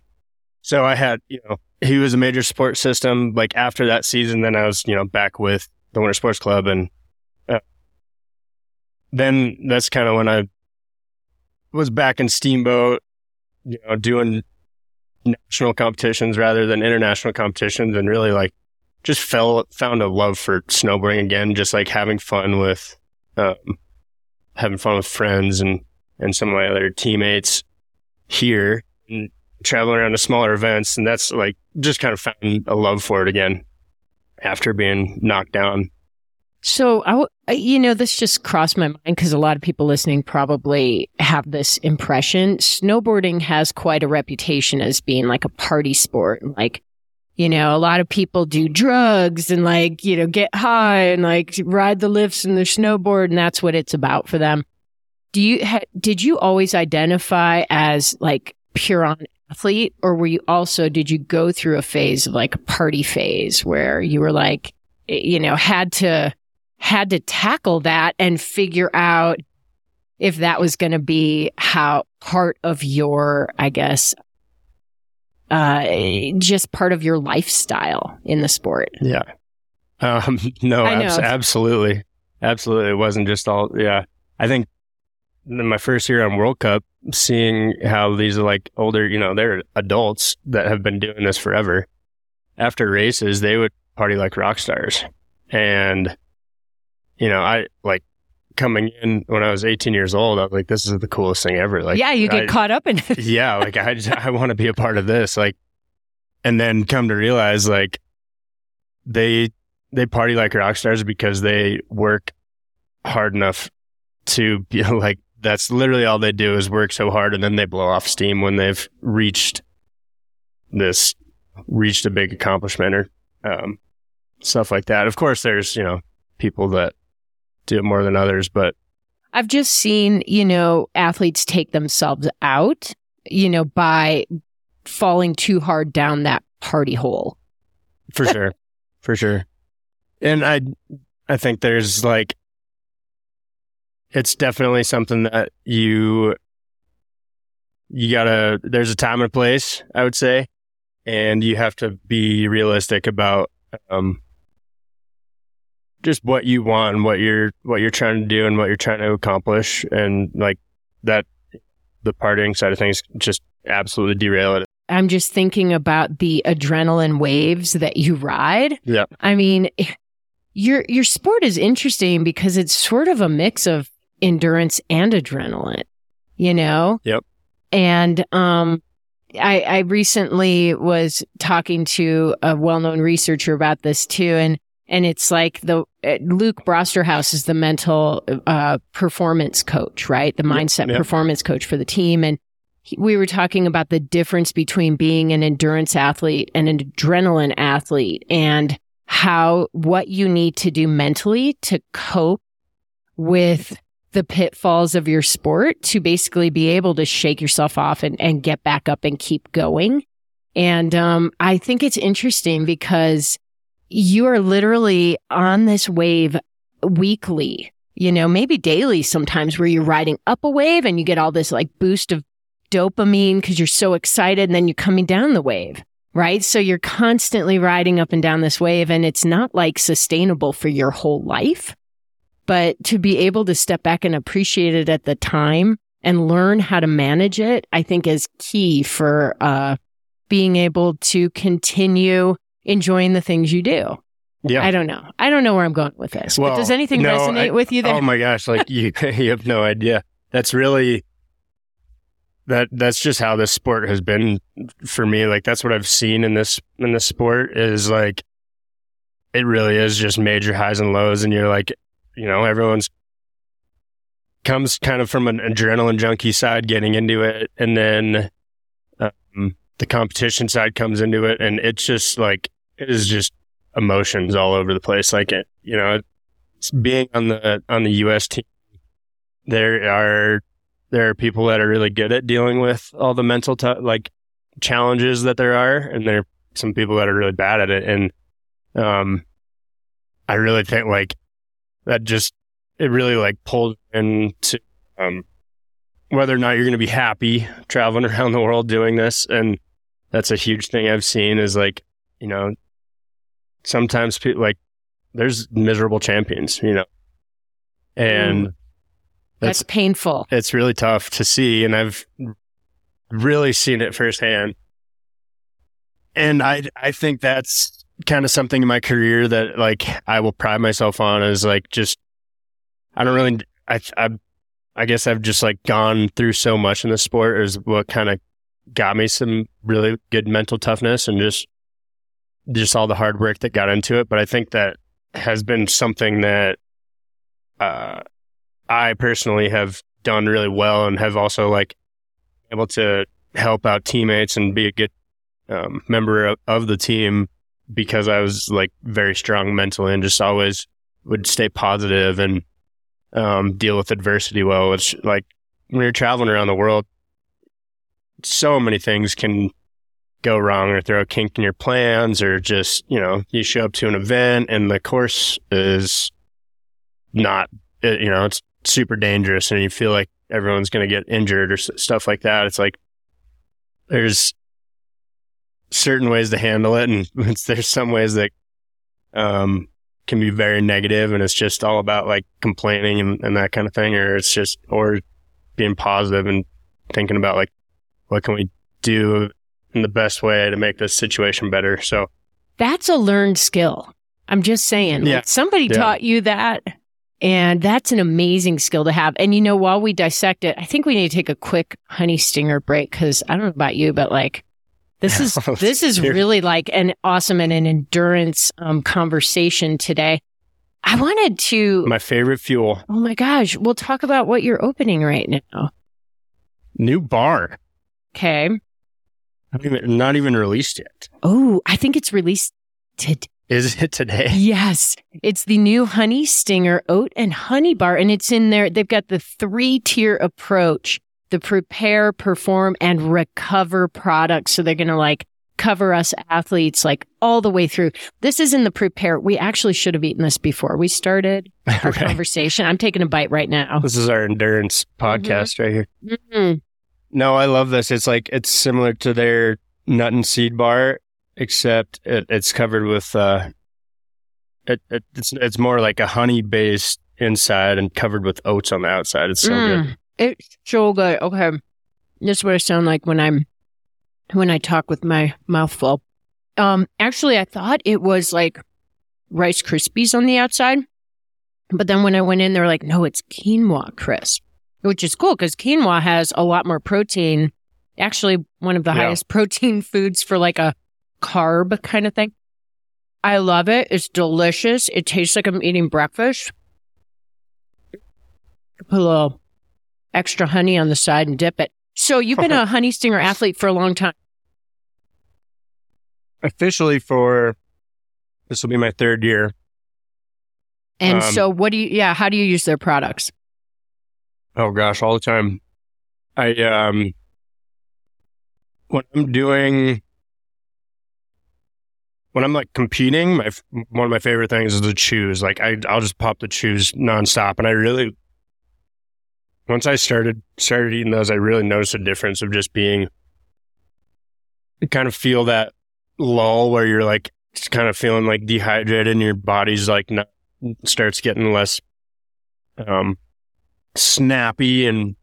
so i had you know he was a major support system like after that season then i was you know back with the winter sports club and then that's kind of when I was back in Steamboat, you know, doing national competitions rather than international competitions and really like just fell, found a love for snowboarding again, just like having fun with, um, having fun with friends and, and some of my other teammates here. And traveling around to smaller events. And that's like just kind of found a love for it again after being knocked down. So I, you know, this just crossed my mind because a lot of people listening probably have this impression. Snowboarding has quite a reputation as being like a party sport. Like, you know, a lot of people do drugs and like, you know, get high and like ride the lifts and the snowboard, and that's what it's about for them. Do you ha- did you always identify as like pure on athlete, or were you also did you go through a phase of like a party phase where you were like, you know, had to had to tackle that and figure out if that was going to be how part of your, I guess, uh, just part of your lifestyle in the sport. Yeah. Um, no, abs- absolutely. Absolutely. It wasn't just all, yeah. I think in my first year on World Cup, seeing how these are like older, you know, they're adults that have been doing this forever. After races, they would party like rock stars. And, you know, I like coming in when I was 18 years old, I was like, this is the coolest thing ever. Like, yeah, you get I- caught up in it. yeah, like I, I want to be a part of this. Like, and then come to realize like they, they party like rock stars because they work hard enough to be like, that's literally all they do is work so hard and then they blow off steam when they've reached this, reached a big accomplishment or, um, stuff like that. Of course, there's, you know, people that do it more than others, but I've just seen, you know, athletes take themselves out, you know, by falling too hard down that party hole. for sure for sure and i i think there's like it's definitely something that you you gotta there's a time and a place i would say and you have to be realistic about um just what you want and what you're what you're trying to do and what you're trying to accomplish. And like that the partying side of things just absolutely derail it. I'm just thinking about the adrenaline waves that you ride. yeah. I mean, your your sport is interesting because it's sort of a mix of endurance and adrenaline, you know? Yep. And um I I recently was talking to a well-known researcher about this too and and it's like the uh, Luke Brosterhouse is the mental uh, performance coach, right? The mindset yep. performance coach for the team and he- we were talking about the difference between being an endurance athlete and an adrenaline athlete and how what you need to do mentally to cope with the pitfalls of your sport to basically be able to shake yourself off and, and get back up and keep going. And um, I think it's interesting because you are literally on this wave weekly, you know, maybe daily sometimes where you're riding up a wave and you get all this like boost of dopamine because you're so excited and then you're coming down the wave, right? So you're constantly riding up and down this wave and it's not like sustainable for your whole life. But to be able to step back and appreciate it at the time and learn how to manage it, I think is key for uh, being able to continue enjoying the things you do. yeah I don't know. I don't know where I'm going with this. Well, does anything no, resonate I- with you there? Oh my gosh, like you you have no idea. That's really that that's just how this sport has been for me. Like that's what I've seen in this in this sport is like it really is just major highs and lows and you're like, you know, everyone's comes kind of from an adrenaline junkie side getting into it. And then um, the competition side comes into it. And it's just like it is just emotions all over the place. Like it you know being on the on the US team there are there are people that are really good at dealing with all the mental t- like challenges that there are. And there are some people that are really bad at it. And um I really think like that just it really like pulled into um whether or not you're going to be happy traveling around the world doing this. And that's a huge thing I've seen is like you know sometimes people like there's miserable champions you know? And That's painful. it's really tough to see and i've really seen it firsthand. And i i think that's kind of something in my career that like i will pride myself on is like just i don't really i i, I guess i've just like gone through so much in the sport is what kind of got me some really good mental toughness and just just all the hard work that got into it. But i think that has been something that uh I personally have done really well and have also like able to help out teammates and be a good um, member of, of the team because I was like very strong mentally and just always would stay positive and um, deal with adversity well. Which like when you're traveling around the world, so many things can go wrong or throw a kink in your plans or just you know you show up to an event and the course is not you know it's super dangerous and you feel like everyone's going to get injured or stuff like that it's like there's certain ways to handle it and it's, there's some ways that um can be very negative and it's just all about like complaining and, and that kind of thing or it's just or being positive and thinking about like what can we do in the best way to make this situation better so That's a learned skill. I'm just saying. Yeah. Like somebody Yeah. taught you that And that's an amazing skill to have. And you know, while we dissect it, I think we need to take a quick honey stinger break because I don't know about you, but like this is this is really like an awesome and an endurance um, conversation today. I wanted to My favorite fuel. Oh my gosh, we'll talk about what you're opening right now. New bar. Okay. Not even, not even released yet. Oh, I think it's released today. Is it today? Yes, it's the new Honey Stinger Oat and Honey Bar, and it's in there. They've got the three tier approach the prepare, perform, and recover products. So they're going to like cover us athletes like all the way through. This is in the prepare. We actually should have eaten this before we started our Okay. conversation. I'm taking a bite right now. This is our endurance podcast right here. Mm. No, I love this. It's like it's similar to their nut and seed bar, except it, it's covered with uh, it, it it's it's more like a honey based inside and covered with oats on the outside. It's so good. It's so good. Okay. This is what I sound like when I'm when I talk with my mouth full. Um actually I thought it was like Rice Krispies on the outside. But then when I went in, they're like, no, it's quinoa crisp, which is cool because quinoa has a lot more protein. Actually, one of the Yeah. highest protein foods for like a carb kind of thing. I love it. It's delicious. It tastes like I'm eating breakfast. Put a little extra honey on the side and dip it. So you've been a honey stinger athlete for a long time. Officially for this will be my third year. And Um, so what do you yeah, how do you use their products? Oh gosh, all the time. I um when I'm doing when I'm like competing, my one of my favorite things is the chews. Like I I'll just pop the chews nonstop, and I really once I started started eating those, I really noticed a difference of just being kind of feel that lull where you're like just kind of feeling like dehydrated, and your body's like not starts getting less um snappy and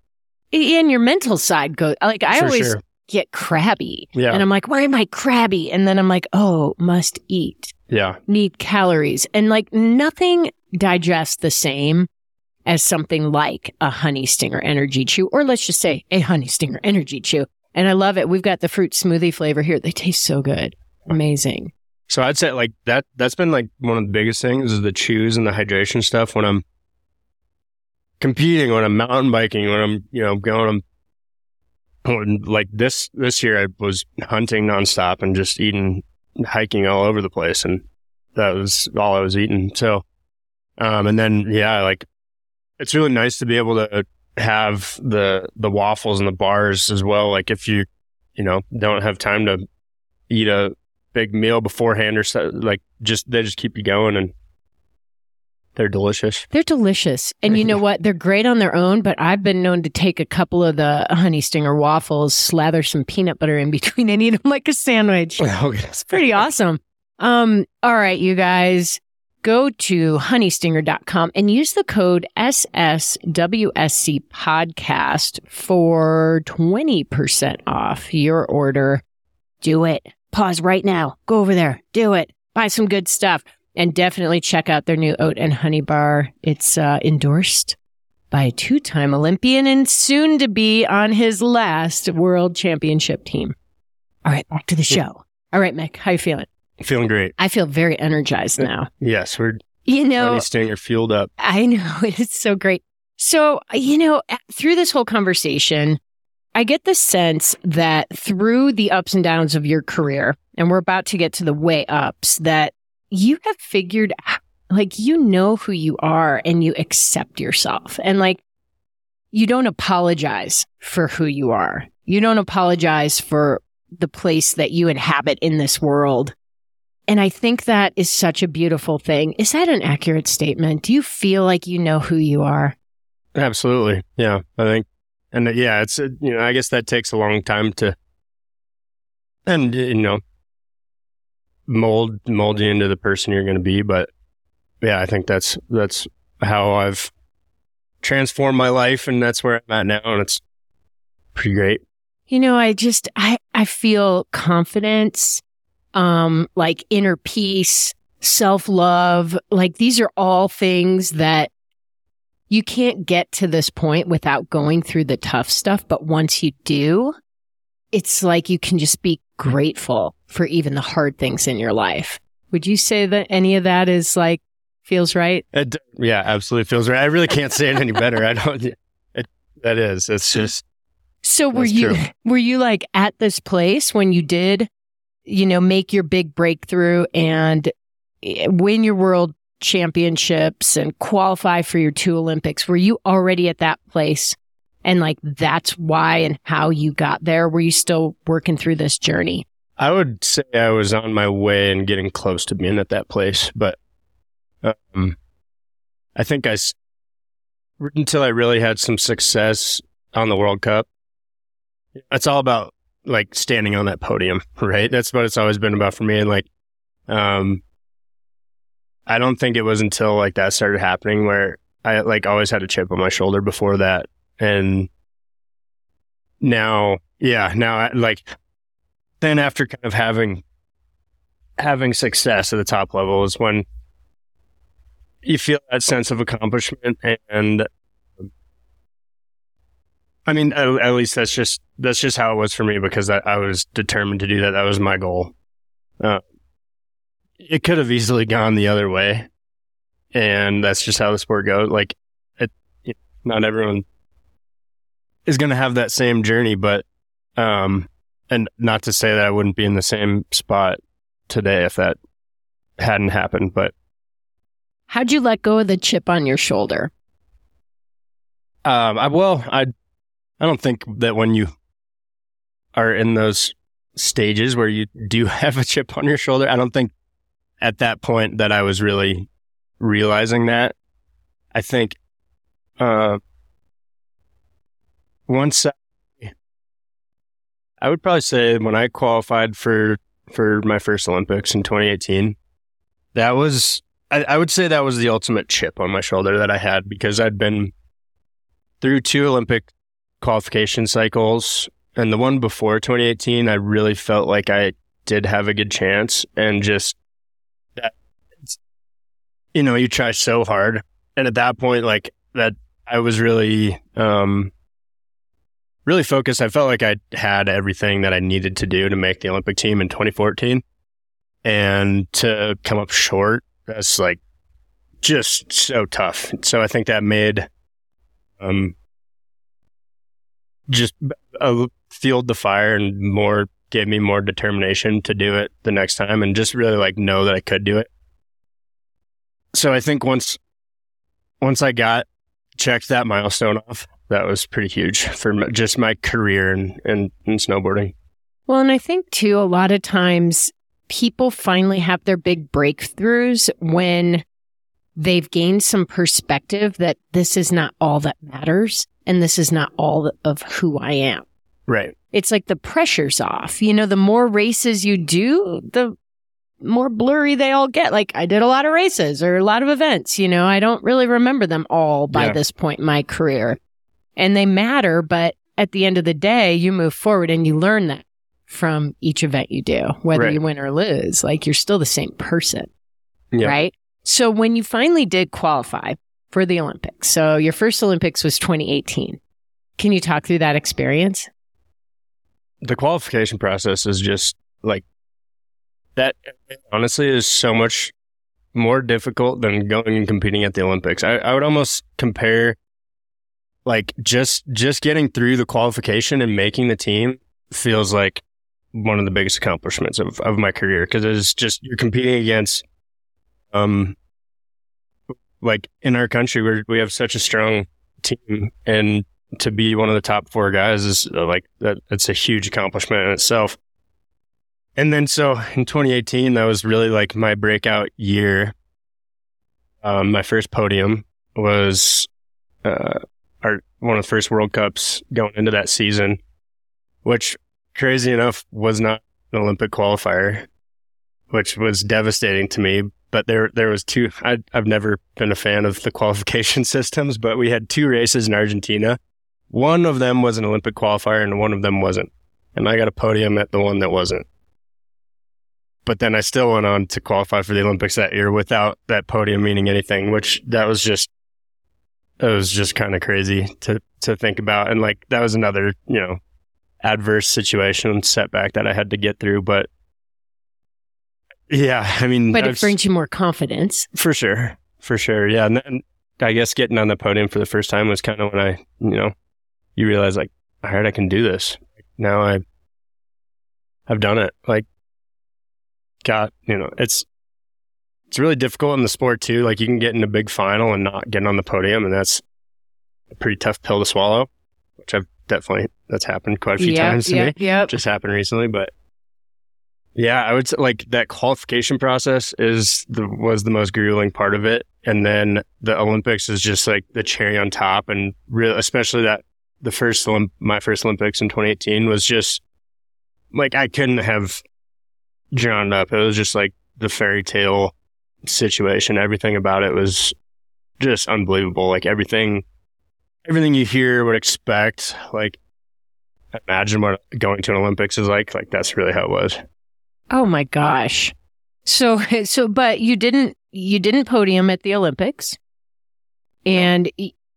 And your mental side goes like I always sure. get crabby. Yeah. And I'm like, why am I crabby? And then I'm like, oh, must eat, Yeah. need calories. And like nothing digests the same as something like a honey stinger energy chew, or let's just say a honey stinger energy chew. And I love it. We've got the fruit smoothie flavor here. They taste so good. Amazing. So I'd say like that that's been like one of the biggest things is the chews and the hydration stuff when I'm competing, when I'm mountain biking, when I'm, you know, going when, like this this year I was hunting nonstop and just eating hiking all over the place and that was all I was eating. So um and then yeah, like it's really nice to be able to have the the waffles and the bars as well. Like if you you know don't have time to eat a big meal beforehand or so, like just they just keep you going and they're delicious. They're delicious. And you know what? They're great on their own, but I've been known to take a couple of the honey stinger waffles, slather some peanut butter in between and eat them like a sandwich. It's pretty awesome. Um, all right, you guys, go to honeystinger.com and use the code SSWSC podcast for 20% off your order. Do it. Pause right now. Go over there. Do it. Buy some good stuff and definitely check out their new oat and honey bar. It's uh, endorsed by a two-time Olympian and soon to be on his last world championship team. All right, back to the show. All right, Mick, how you feeling? Feeling great. I feel very energized uh, now. Yes, we're You know, Honey Stinger fueled up. I know it's so great. So, you know, through this whole conversation, I get the sense that through the ups and downs of your career, and we're about to get to the way ups, that you have figured out, like, you know who you are and you accept yourself. And like, you don't apologize for who you are. You don't apologize for the place that you inhabit in this world. And I think that is such a beautiful thing. Is that an accurate statement? Do you feel like you know who you are? Absolutely. Yeah, I think and uh, yeah, it's uh, you know, I guess that takes a long time to and you know mold mold you into the person you're going to be, but yeah, I think that's that's how I've transformed my life and that's where I'm at now and it's pretty great. You know, I just I I feel confidence, um like inner peace, self-love, like these are all things that you can't get to this point without going through the tough stuff. But once you do, it's like you can just be grateful for even the hard things in your life. Would you say that any of that is like feels right? It, yeah, absolutely feels right. I really can't say it any better. I don't. It, that is. It's just. So were you true. were you like at this place when you did, you know, make your big breakthrough and eh, win your world championships and qualify for your two Olympics? Were you already at that place? And like that's why and how you got there? Were you still working through this journey? I would say I was on my way and getting close to being at that place, but um, I think I, until I really had some success on the World Cup. It's all about like standing on that podium, right? That's what it's always been about for me. And like, um, I don't think it was until like that started happening where I like always had a chip on my shoulder before that, and now, yeah, now I, like then after kind of having having success at the top level is when you feel that sense of accomplishment and I mean at, at least that's just that's just how it was for me because I, I was determined to do that. That was my goal. Uh, it could have easily gone the other way. And that's just how the sport goes. Like it, you know, not everyone is going to have that same journey but um and not to say that I wouldn't be in the same spot today if that hadn't happened, but How'd you let go of the chip on your shoulder? um, I well, I I don't think that when you are in those stages where you do have a chip on your shoulder, I don't think at that point that I was really realizing that. I think uh, once I, I would probably say when I qualified for for my first Olympics in 2018, that was I, I would say that was the ultimate chip on my shoulder that I had because I'd been through two Olympic qualification cycles, and the one before 2018, I really felt like I did have a good chance, and just that you know you try so hard, and at that point, like that, I was really um really focused. I felt like I had everything that I needed to do to make the Olympic team in 2014. And to come up short, that's like just so tough. So I think that made um just uh, fueled the fire and more gave me more determination to do it the next time and just really like know that I could do it. So I think once once I got checked that milestone off, that was pretty huge for just my career in, in, in snowboarding. Well, and I think too, a lot of times people finally have their big breakthroughs when they've gained some perspective that this is not all that matters and this is not all of who I am. Right. It's like the pressure's off. You know, the more races you do, the more blurry they all get. Like I did a lot of races or a lot of events, you know, I don't really remember them all by Yeah. this point in my career. And they matter, but at the end of the day, you move forward and you learn that from each event you do, whether Right. you win or lose. Like you're still the same person, Yeah. right? So when you finally did qualify for the Olympics, so your first Olympics was 2018. Can you talk through that experience? the qualification process is just like that honestly is so much more difficult than going and competing at the Olympics. I, I would almost compare like just just getting through the qualification and making the team feels like one of the biggest accomplishments of, of my career because it's just you're competing against um like in our country where we have such a strong team and to be one of the top four guys is uh, like that that's a huge accomplishment in itself. And then so in 2018 that was really like my breakout year. Um, my first podium was uh, our one of the first world cups going into that season which crazy enough was not an olympic qualifier which was devastating to me but there there was two I, i've never been a fan of the qualification systems but we had two races in argentina. One of them was an olympic qualifier and one of them wasn't. And i got a podium at the one that wasn't. But then i still went on to qualify for the olympics that year without that podium meaning anything which that was just it was just kind of crazy to to think about, and like that was another you know adverse situation setback that I had to get through, but. Yeah, I mean, But I've it brings you more confidence. for sure, for sure. Yeah, and then I guess getting on the podium for the first time was kind of when I, you know, you realize like, all right, I can do this. Now I, I've done it. Like, got you know, it's it's really difficult in the sport too. Like, you can get in a big final and not get on the podium, and that's a pretty tough pill to swallow. Which I've definitely that's happened quite a few times to me yep. just happened recently, but yeah, I would say like that qualification process is the was the most grueling part of it, and then the Olympics is just like the cherry on top, and real especially that the first my first Olympics in 2018 was just like I couldn't have drawn up. It was just like the fairy tale situation. Everything about it was just unbelievable. Like everything, everything you hear would expect. Like imagine what going to an Olympics is like. Like that's really how it was. Oh my gosh. So so but you didn't you didn't podium at the Olympics. And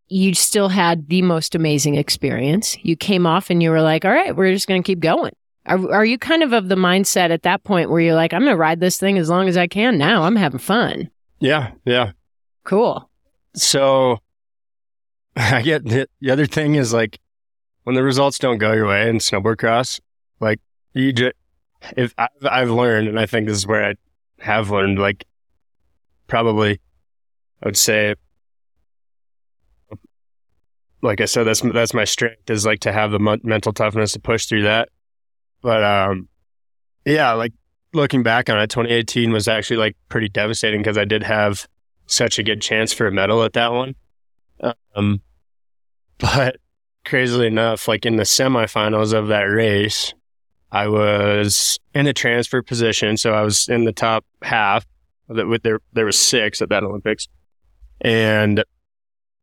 you still had the most amazing experience. You came off and you were like, "All right, we're just going to keep going." Are are you kind of of the mindset at that point where you're like, "I'm going to ride this thing as long as I can now. I'm having fun." Yeah, yeah. Cool. So I get the, the other thing is like when the results don't go your way in snowboard cross, like you just if I've, I've learned, and I think this is where I have learned, like probably I would say, like I said, that's that's my strength is like to have the mon- mental toughness to push through that. But um, yeah, like looking back on it, 2018 was actually like pretty devastating because I did have such a good chance for a medal at that one. Um, but crazily enough, like in the semifinals of that race, I was in a transfer position, so I was in the top half. That with there, there was six at that Olympics, and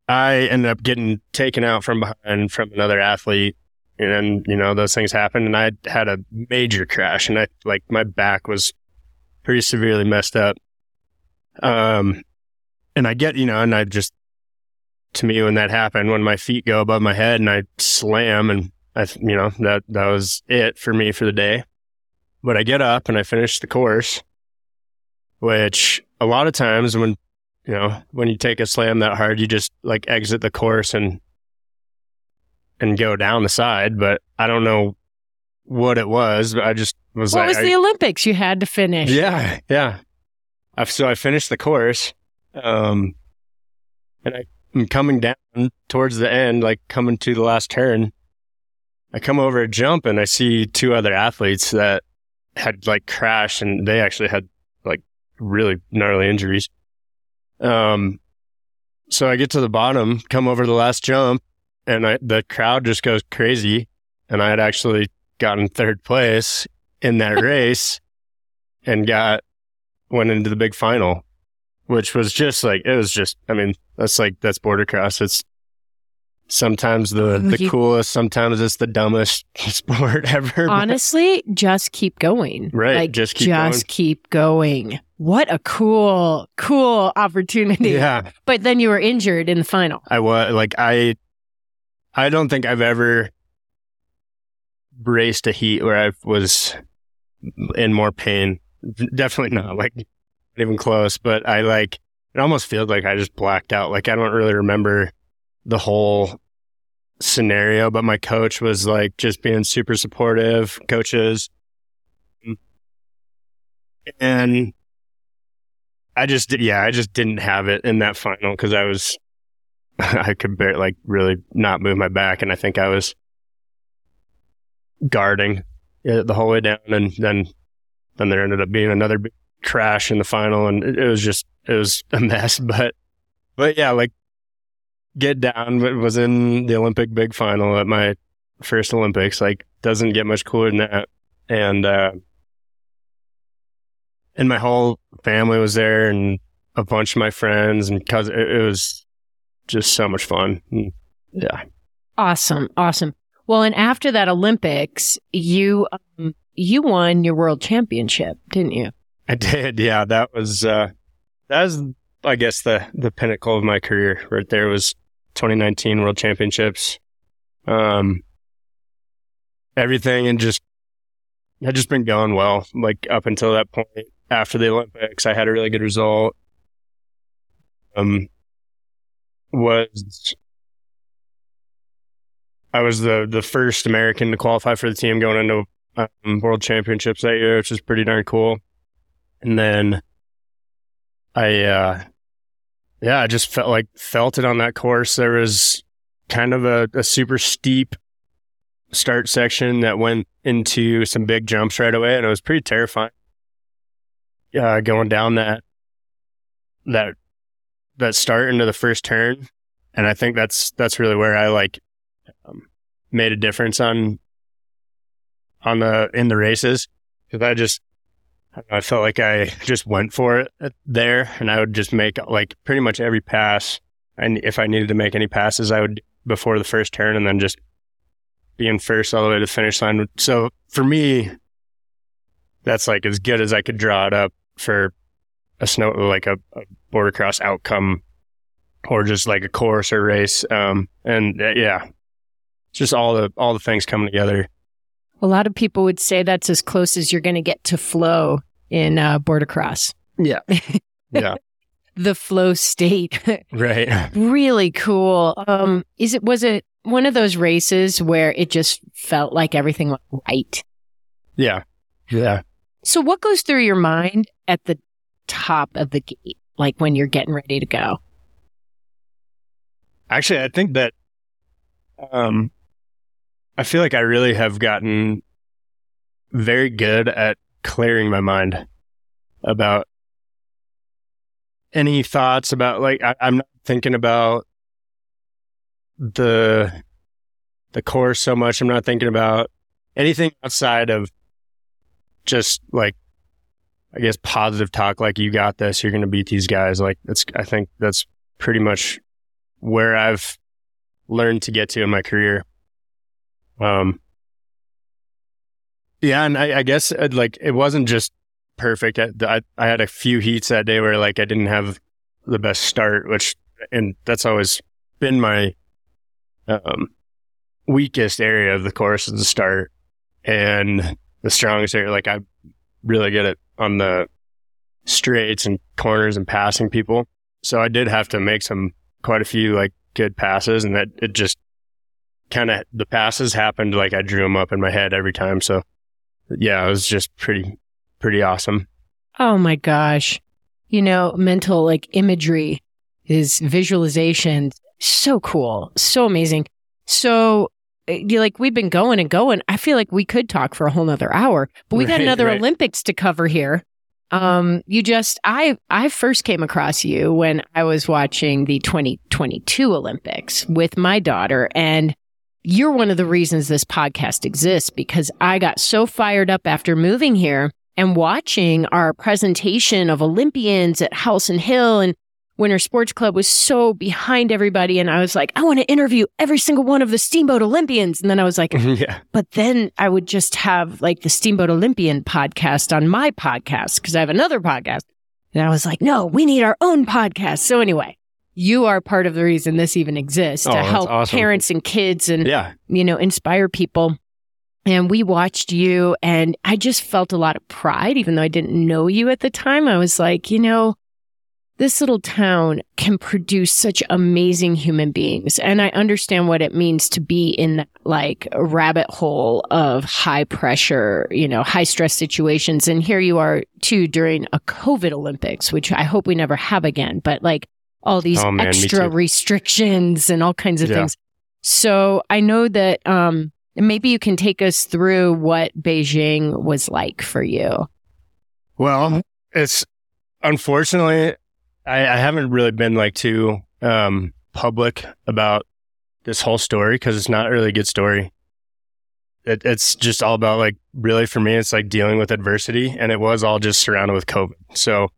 I ended up getting taken out from behind from another athlete, and you know those things happen, and I had a major crash, and I like my back was pretty severely messed up. Um, and I get you know, and I just to me when that happened, when my feet go above my head and I slam and I, you know, that, that was it for me for the day. But I get up and I finish the course, which a lot of times when, you know, when you take a slam that hard, you just like exit the course and, and go down the side. But I don't know what it was. But I just was What like, was I- the Olympics you had to finish? yeah, yeah. I, so I finished the course, um, and I, am coming down towards the end, like coming to the last turn. I come over a jump and I see two other athletes that had like crashed, and they actually had like really gnarly injuries. Um, so I get to the bottom, come over the last jump, and I, the crowd just goes crazy. And I had actually gotten third place in that race and got went into the big final, which was just like it was just. I mean, that's like that's boardercross. It's sometimes the the You- coolest, sometimes it's the dumbest sport ever. Honestly, just keep going. Right, Like, just keep just keep going. What a cool, cool opportunity. yeah, But then you were injured in the final. I was like I. I don't think I've ever raced a heat where I was in more pain. Definitely not like not even close. But I like it. Almost feels like I just blacked out. Like I don't really remember the whole scenario. But my coach was like just being super supportive. Coaches, and I just did- yeah I just didn't have it in that final because I was I could barely like really not move my back, and I think I was guarding the whole way down, and then then there ended up being another crash in the final, and it, it was just it was a mess. But but yeah, like get down w- was in the Olympic big final at my first Olympics. Like doesn't get much cooler than that, and uh, and my whole family was there, and a bunch of my friends and cousins. It, it was just so much fun. And, yeah. Awesome. Awesome. Well, and after that Olympics, you um, you won your world championship, didn't you? I did. Yeah, that was uh that was I guess the the pinnacle of my career right there was 2019 World Championships. Um, everything and just had just been going well. Like up until that point, after the Olympics, I had a really good result. Um, was I was the the first American to qualify for the team going into um, World Championships that year, which was pretty darn cool. And then I, uh, yeah, I just felt like felt it on that course. There was kind of a, a super steep start section that went into some big jumps right away, and it was pretty terrifying. Uh, going down that that that start into the first turn, and I think that's that's really where I like um, made a difference on on the in the races because I just I felt like I just went for it there, and I would just make like pretty much every pass. And if I needed to make any passes, I would before the first turn, and then just being first all the way to the finish line. So for me, that's like as good as I could draw it up for a snow like a, a boardercross outcome, or just like a course or race. Um, and uh, yeah, just all the all the things coming together. A lot of people would say that's as close as you're going to get to flow in uh, boardercross. Yeah, yeah. the flow state. right. really cool. Um, is it was it one of those races where it just felt like everything went right? Yeah. Yeah. So what goes through your mind at the top of the gate, like when you're getting ready to go? Actually, I think that um I feel like I really have gotten very good at clearing my mind about any thoughts about like I, am not thinking about the the course so much. I'm not thinking about anything outside of just like I guess positive talk like you got this, you're gonna beat these guys. Like that's I think that's pretty much where I've learned to get to in my career. Um, yeah, and I, I guess uh, like it wasn't just perfect. I, I, I had a few heats that day where like I didn't have the best start, which and that's always been my um, weakest area of the course is the start, and the strongest area. Like I'm really good at on the straights and corners and passing people. So I did have to make some quite a few like good passes, and that it just kind of the passes happened like I drew them up in my head every time. So yeah, it was just pretty pretty awesome. Oh my gosh. You know, mental like imagery is visualization. So cool. So amazing. So eh, you like we've been going and going. I feel like we could talk for a whole nother hour, but we got another right. Olympics to cover here. Um, you just I I first came across you when I was watching the 2022 Olympics with my daughter and you're one of the reasons this podcast exists because I got so fired up after moving here and watching our presentation of Olympians at Howelson Hill and Winter Sports Club was so behind everybody. And I was like, I want to interview every single one of the Steamboat Olympians. And then I was like, yeah. But then I would just have like the Steamboat Olympian podcast on my podcast because I have another podcast. And I was like, no, we need our own podcast. So anyway, you are part of the reason this even exists oh, to help awesome. parents and kids and yeah. you know inspire people. And we watched you and i just felt a lot of pride even though i didn't know you at the time. I was like you know this little town can produce such amazing human beings. And i understand what it means to be in that like a rabbit hole of high pressure you know high stress situations. And here you are too during a covid olympics which i hope we never have again. But like all these oh, man, extra restrictions and all kinds of yeah. things. So I know that um, maybe you can take us through what Beijing was like for you. Well, it's unfortunately, I, I haven't really been like too um, public about this whole story because it's not really a good story. It, it's just all about like really for me, it's like dealing with adversity, and it was all just surrounded with COVID. So,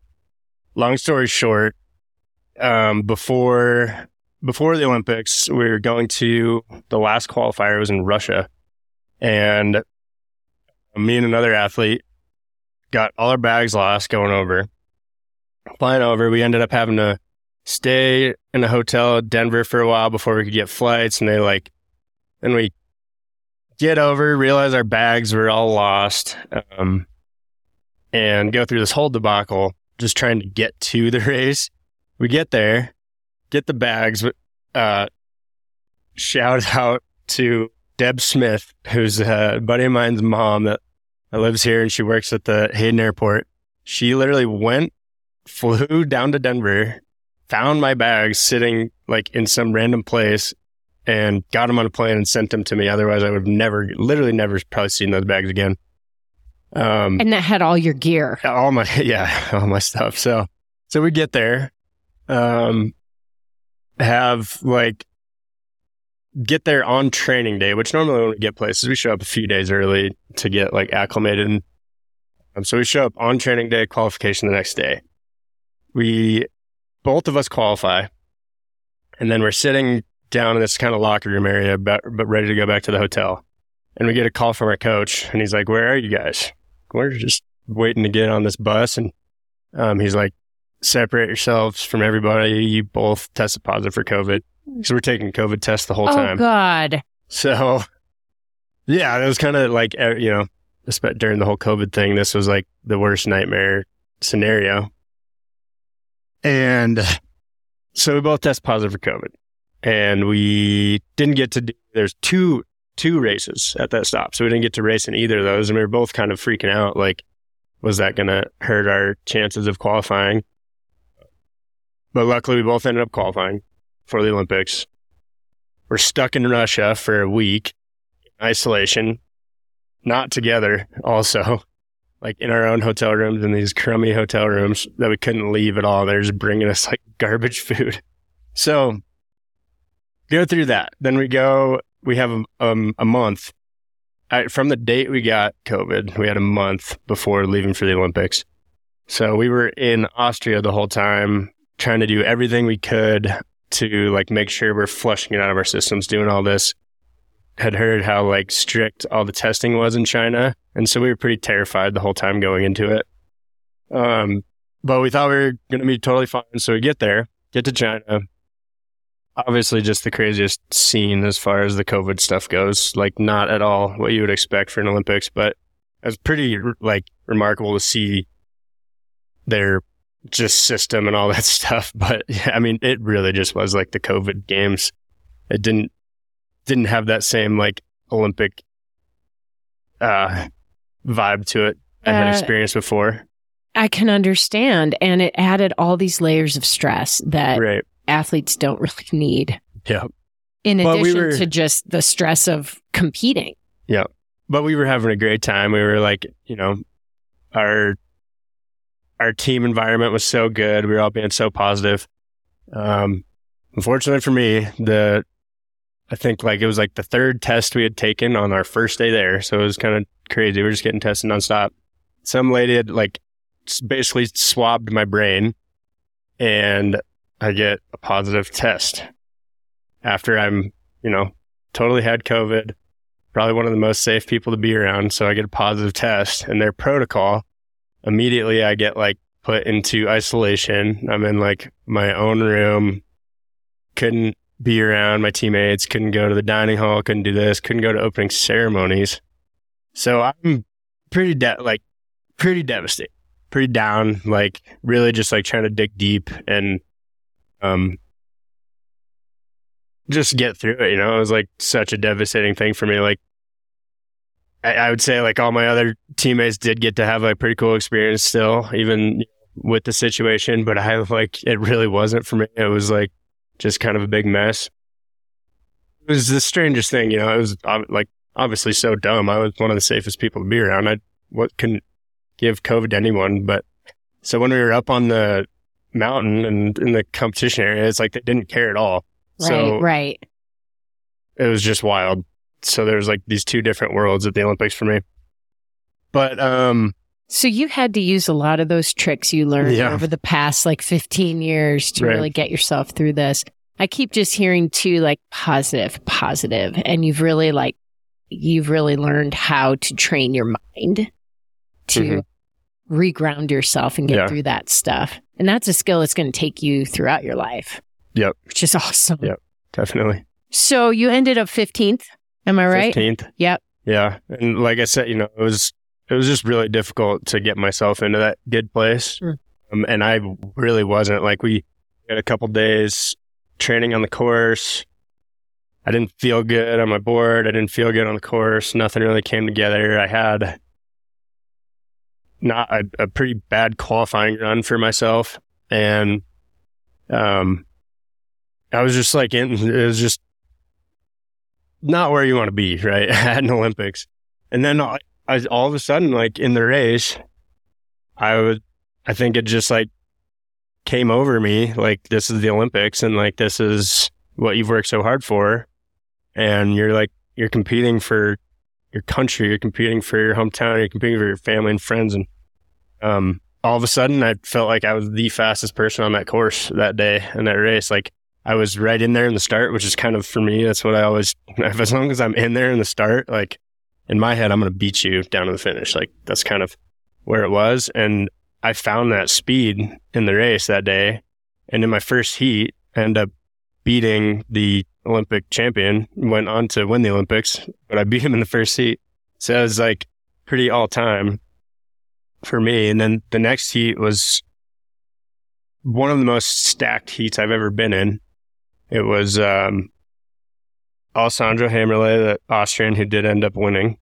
long story short, um, before before the Olympics, we were going to the last qualifier was in Russia, and me and another athlete got all our bags lost going over. Flying over, we ended up having to stay in a hotel in Denver for a while before we could get flights. And they like, then we get over, realize our bags were all lost, um, and go through this whole debacle just trying to get to the race. We get there, get the bags, uh, shout out to Deb Smith, who's a buddy of mine's mom that, that lives here and she works at the Hayden Airport. She literally went, flew down to Denver, found my bags sitting like in some random place and got them on a plane and sent them to me. Otherwise, I would have never, literally never probably seen those bags again. Um, and that had all your gear, all my, yeah, all my stuff. So, so we get there, um, have like get there on training day, which normally when we get places, we show up a few days early to get like acclimated. And um, so we show up on training day, qualification the next day. We, both of us qualify. And then we're sitting down in this kind of locker room area, but, but ready to go back to the hotel. And we get a call from our coach and he's like, where are you guys? We're just waiting to get on this bus. And um, he's like, separate yourselves from everybody. You both tested positive for COVID. So we're taking COVID tests the whole oh, time. Oh God. So yeah, it was kind of like, you know, during the whole COVID thing, this was like the worst nightmare scenario. And so we both test positive for COVID and we didn't get to do, there's two, two races at that stop. So we didn't get to race in either of those. And we were both kind of freaking out. Like, was that going to hurt our chances of qualifying? But luckily we both ended up qualifying for the Olympics. We're stuck in Russia for a week, isolation, not together, also, like in our own hotel rooms in these crummy hotel rooms that we couldn't leave at all. They're just bringing us like garbage food. So go through that. Then we go, we have um, a month. I, from the date we got COVID, we had a month before leaving for the Olympics. So we were in Austria the whole time, trying to do everything we could to like make sure we're flushing it out of our systems, doing all this. Had heard how like strict all the testing was in China. And so we were pretty terrified the whole time going into it. Um, but we thought we were going to be totally fine. So we get there, get to China. Obviously, just the craziest scene as far as the COVID stuff goes. Like, not at all what you would expect for an Olympics, but it was pretty like remarkable to see their just system and all that stuff. But yeah, I mean, it really just was like the COVID games. It didn't didn't have that same like Olympic uh, vibe to it I had uh, experienced before. I can understand, and it added all these layers of stress that right. athletes don't really need. Yeah. In addition we were, to just the stress of competing. Yeah. But we were having a great time. We were like, you know, our our team environment was so good. We were all being so positive. Um, unfortunately for me, the I think like it was like the third test we had taken on our first day there, so it was kind of crazy. We were just getting tested nonstop. Some lady had like basically swabbed my brain, and I get a positive test after I'm, you know, totally had COVID. Probably one of the most safe people to be around. So I get a positive test, and their protocol immediately I get like put into isolation. I'm in like my own room. Couldn't be around my teammates, couldn't go to the dining hall, couldn't do this, couldn't go to opening ceremonies. So I'm pretty de- like pretty devastated, pretty down, like really just like trying to dig deep and um just get through it, you know. It was like such a devastating thing for me. Like I, I would say like all my other teammates did get to have a pretty cool experience still, even with the situation, but I like it really wasn't for me. It was like just kind of a big mess. It was the strangest thing, you know. It was like obviously so dumb. I was one of the safest people to be around. I what couldn't give COVID to anyone, but so when we were up on the mountain and in the competition area, it's like they didn't care at all. Right, so right. It was just wild so there's like these two different worlds at the Olympics for me. But um so you had to use a lot of those tricks you learned yeah. over the past like 15 years to right. really get yourself through this. I keep just hearing too like positive, positive, and you've really like you've really learned how to train your mind to mm-hmm. reground yourself and get Yeah. through that stuff. And that's a skill that's going to take you throughout your life. Yep. Which is awesome. Yep. Definitely. So you ended up 15th. Am I right? 15th. Yep. Yeah. And like I said, you know, it was it was just really difficult to get myself into that good place. Um, and I really wasn't. Like we had a couple days training on the course. I didn't feel good on my board. I didn't feel good on the course. Nothing really came together. I had not a, a pretty bad qualifying run for myself. And um I was just like in it was just not where you want to be, right? At an Olympics. And then I, I, all of a sudden, like in the race, I would, I think it just like came over me, like this is the Olympics and like this is what you've worked so hard for. And you're like, you're competing for your country, you're competing for your hometown, you're competing for your family and friends. And, um, all of a sudden I felt like I was the fastest person on that course that day in that race. Like I was right in there in the start, which is kind of for me. That's what I always, as long as I'm in there in the start, like in my head, I'm going to beat you down to the finish. Like that's kind of where it was. And I found that speed in the race that day. And in my first heat, I ended up beating the Olympic champion, went on to win the Olympics, but I beat him in the first heat. So it was like pretty all time for me. And then the next heat was one of the most stacked heats I've ever been in. It was um, Alessandro Hammerle, the Austrian, who did end up winning.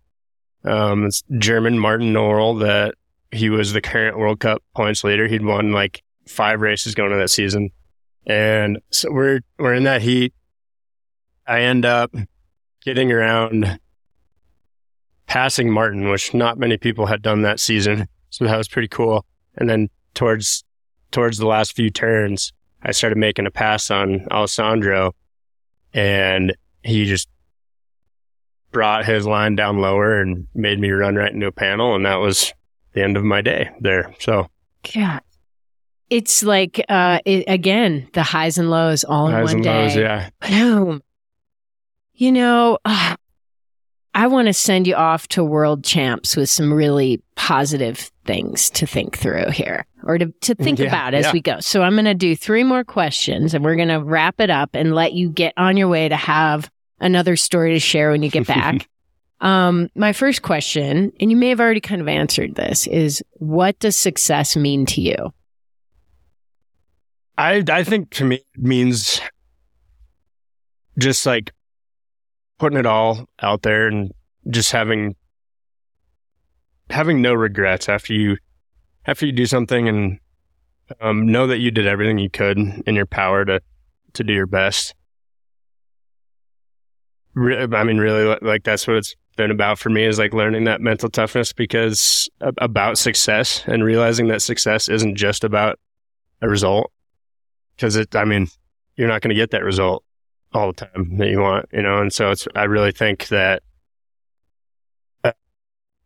Um, it's German Martin Nörl, that he was the current World Cup points leader. He'd won like five races going into that season, and so we're we're in that heat. I end up getting around, passing Martin, which not many people had done that season, so that was pretty cool. And then towards towards the last few turns, I started making a pass on Alessandro and he just brought his line down lower and made me run right into a panel. And that was the end of my day there. So God. It's like, uh, it, again, the highs and lows all in one and day. lows, yeah. Boom. You know, ah, I want to send you off to world champs with some really positive things to think through here or to, to think Yeah, about as yeah. we go. So I'm going to do three more questions and we're going to wrap it up and let you get on your way to have another story to share when you get back. um, my first question, and you may have already kind of answered this, is what does success mean to you? I I think to me it means just like putting it all out there and just having having no regrets after you after you do something and um, know that you did everything you could in your power to to do your best. Re- I mean, really, like that's what it's been about for me is like learning that mental toughness because about success and realizing that success isn't just about a result because it i mean you're not going to get that result all the time that you want you know and so it's i really think that uh,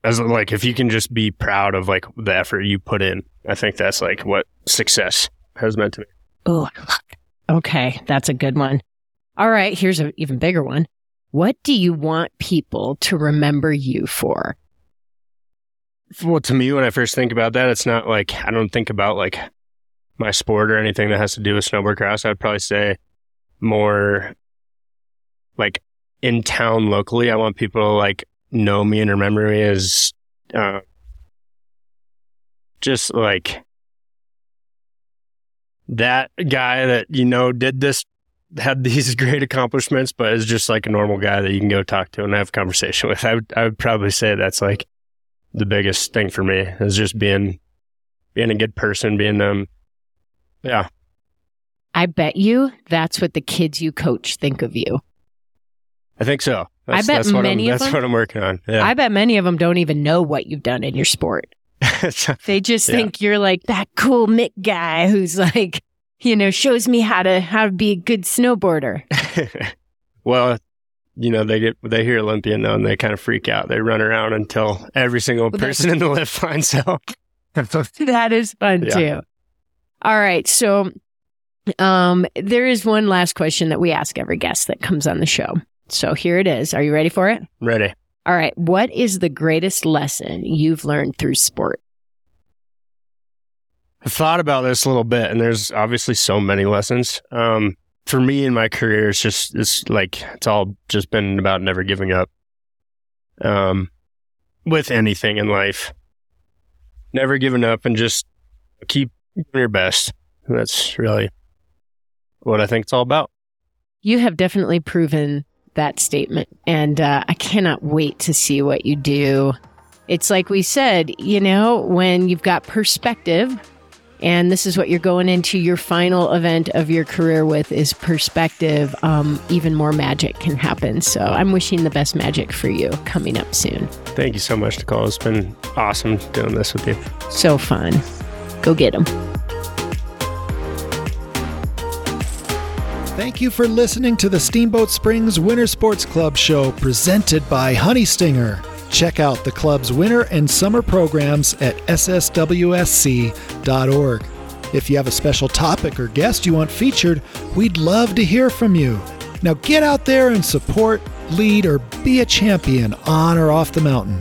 as like if you can just be proud of like the effort you put in i think that's like what success has meant to me Oh, okay. That's a good one. All right. Here's an even bigger one. What do you want people to remember you for? well to me when i first think about that it's not like i don't think about like my sport or anything that has to do with snowboard cross i'd probably say more like in town locally i want people to like know me and remember me as uh, just like that guy that you know did this had these great accomplishments but is just like a normal guy that you can go talk to and have a conversation with. I would, I would probably say that's like the biggest thing for me is just being being a good person being um yeah I bet you that's what the kids you coach think of you. i think so I bet that's what many of that's them- what i'm working on yeah I bet many of them don't even know what you've done in your sport. They just Yeah. think you're like that cool Mick guy who's like, you know, shows me how to how to be a good snowboarder. well you know they get they hear olympian though and they kind of freak out they run around until every single Well, person in the lift finds out that is fun Yeah. too. All right. So um there is one last question that we ask every guest that comes on the show. So here it is. Are you ready for it? ready All right. What is the greatest lesson you've learned through sport? I've thought about this a little bit, and there's obviously so many lessons. Um, for me in my career, it's just it's like it's all just been about never giving up. Um, with anything in life, never giving up, and just keep doing your best. That's really what I think it's all about. You have definitely proven that statement, and uh, I cannot wait to see what you do. It's like we said, you know, when you've got perspective, and this is what you're going into your final event of your career with is perspective um, even more magic can happen so i'm wishing the best magic for you coming up soon Thank you so much, Nicole. It's been awesome doing this with you. so fun go get them Thank you for listening to the Steamboat Springs Winter Sports Club show presented by Honey Stinger. Check out the club's winter and summer programs at sswsc.org. If you have a special topic or guest you want featured, we'd love to hear from you. Now get out there and support, lead, or be a champion on or off the mountain.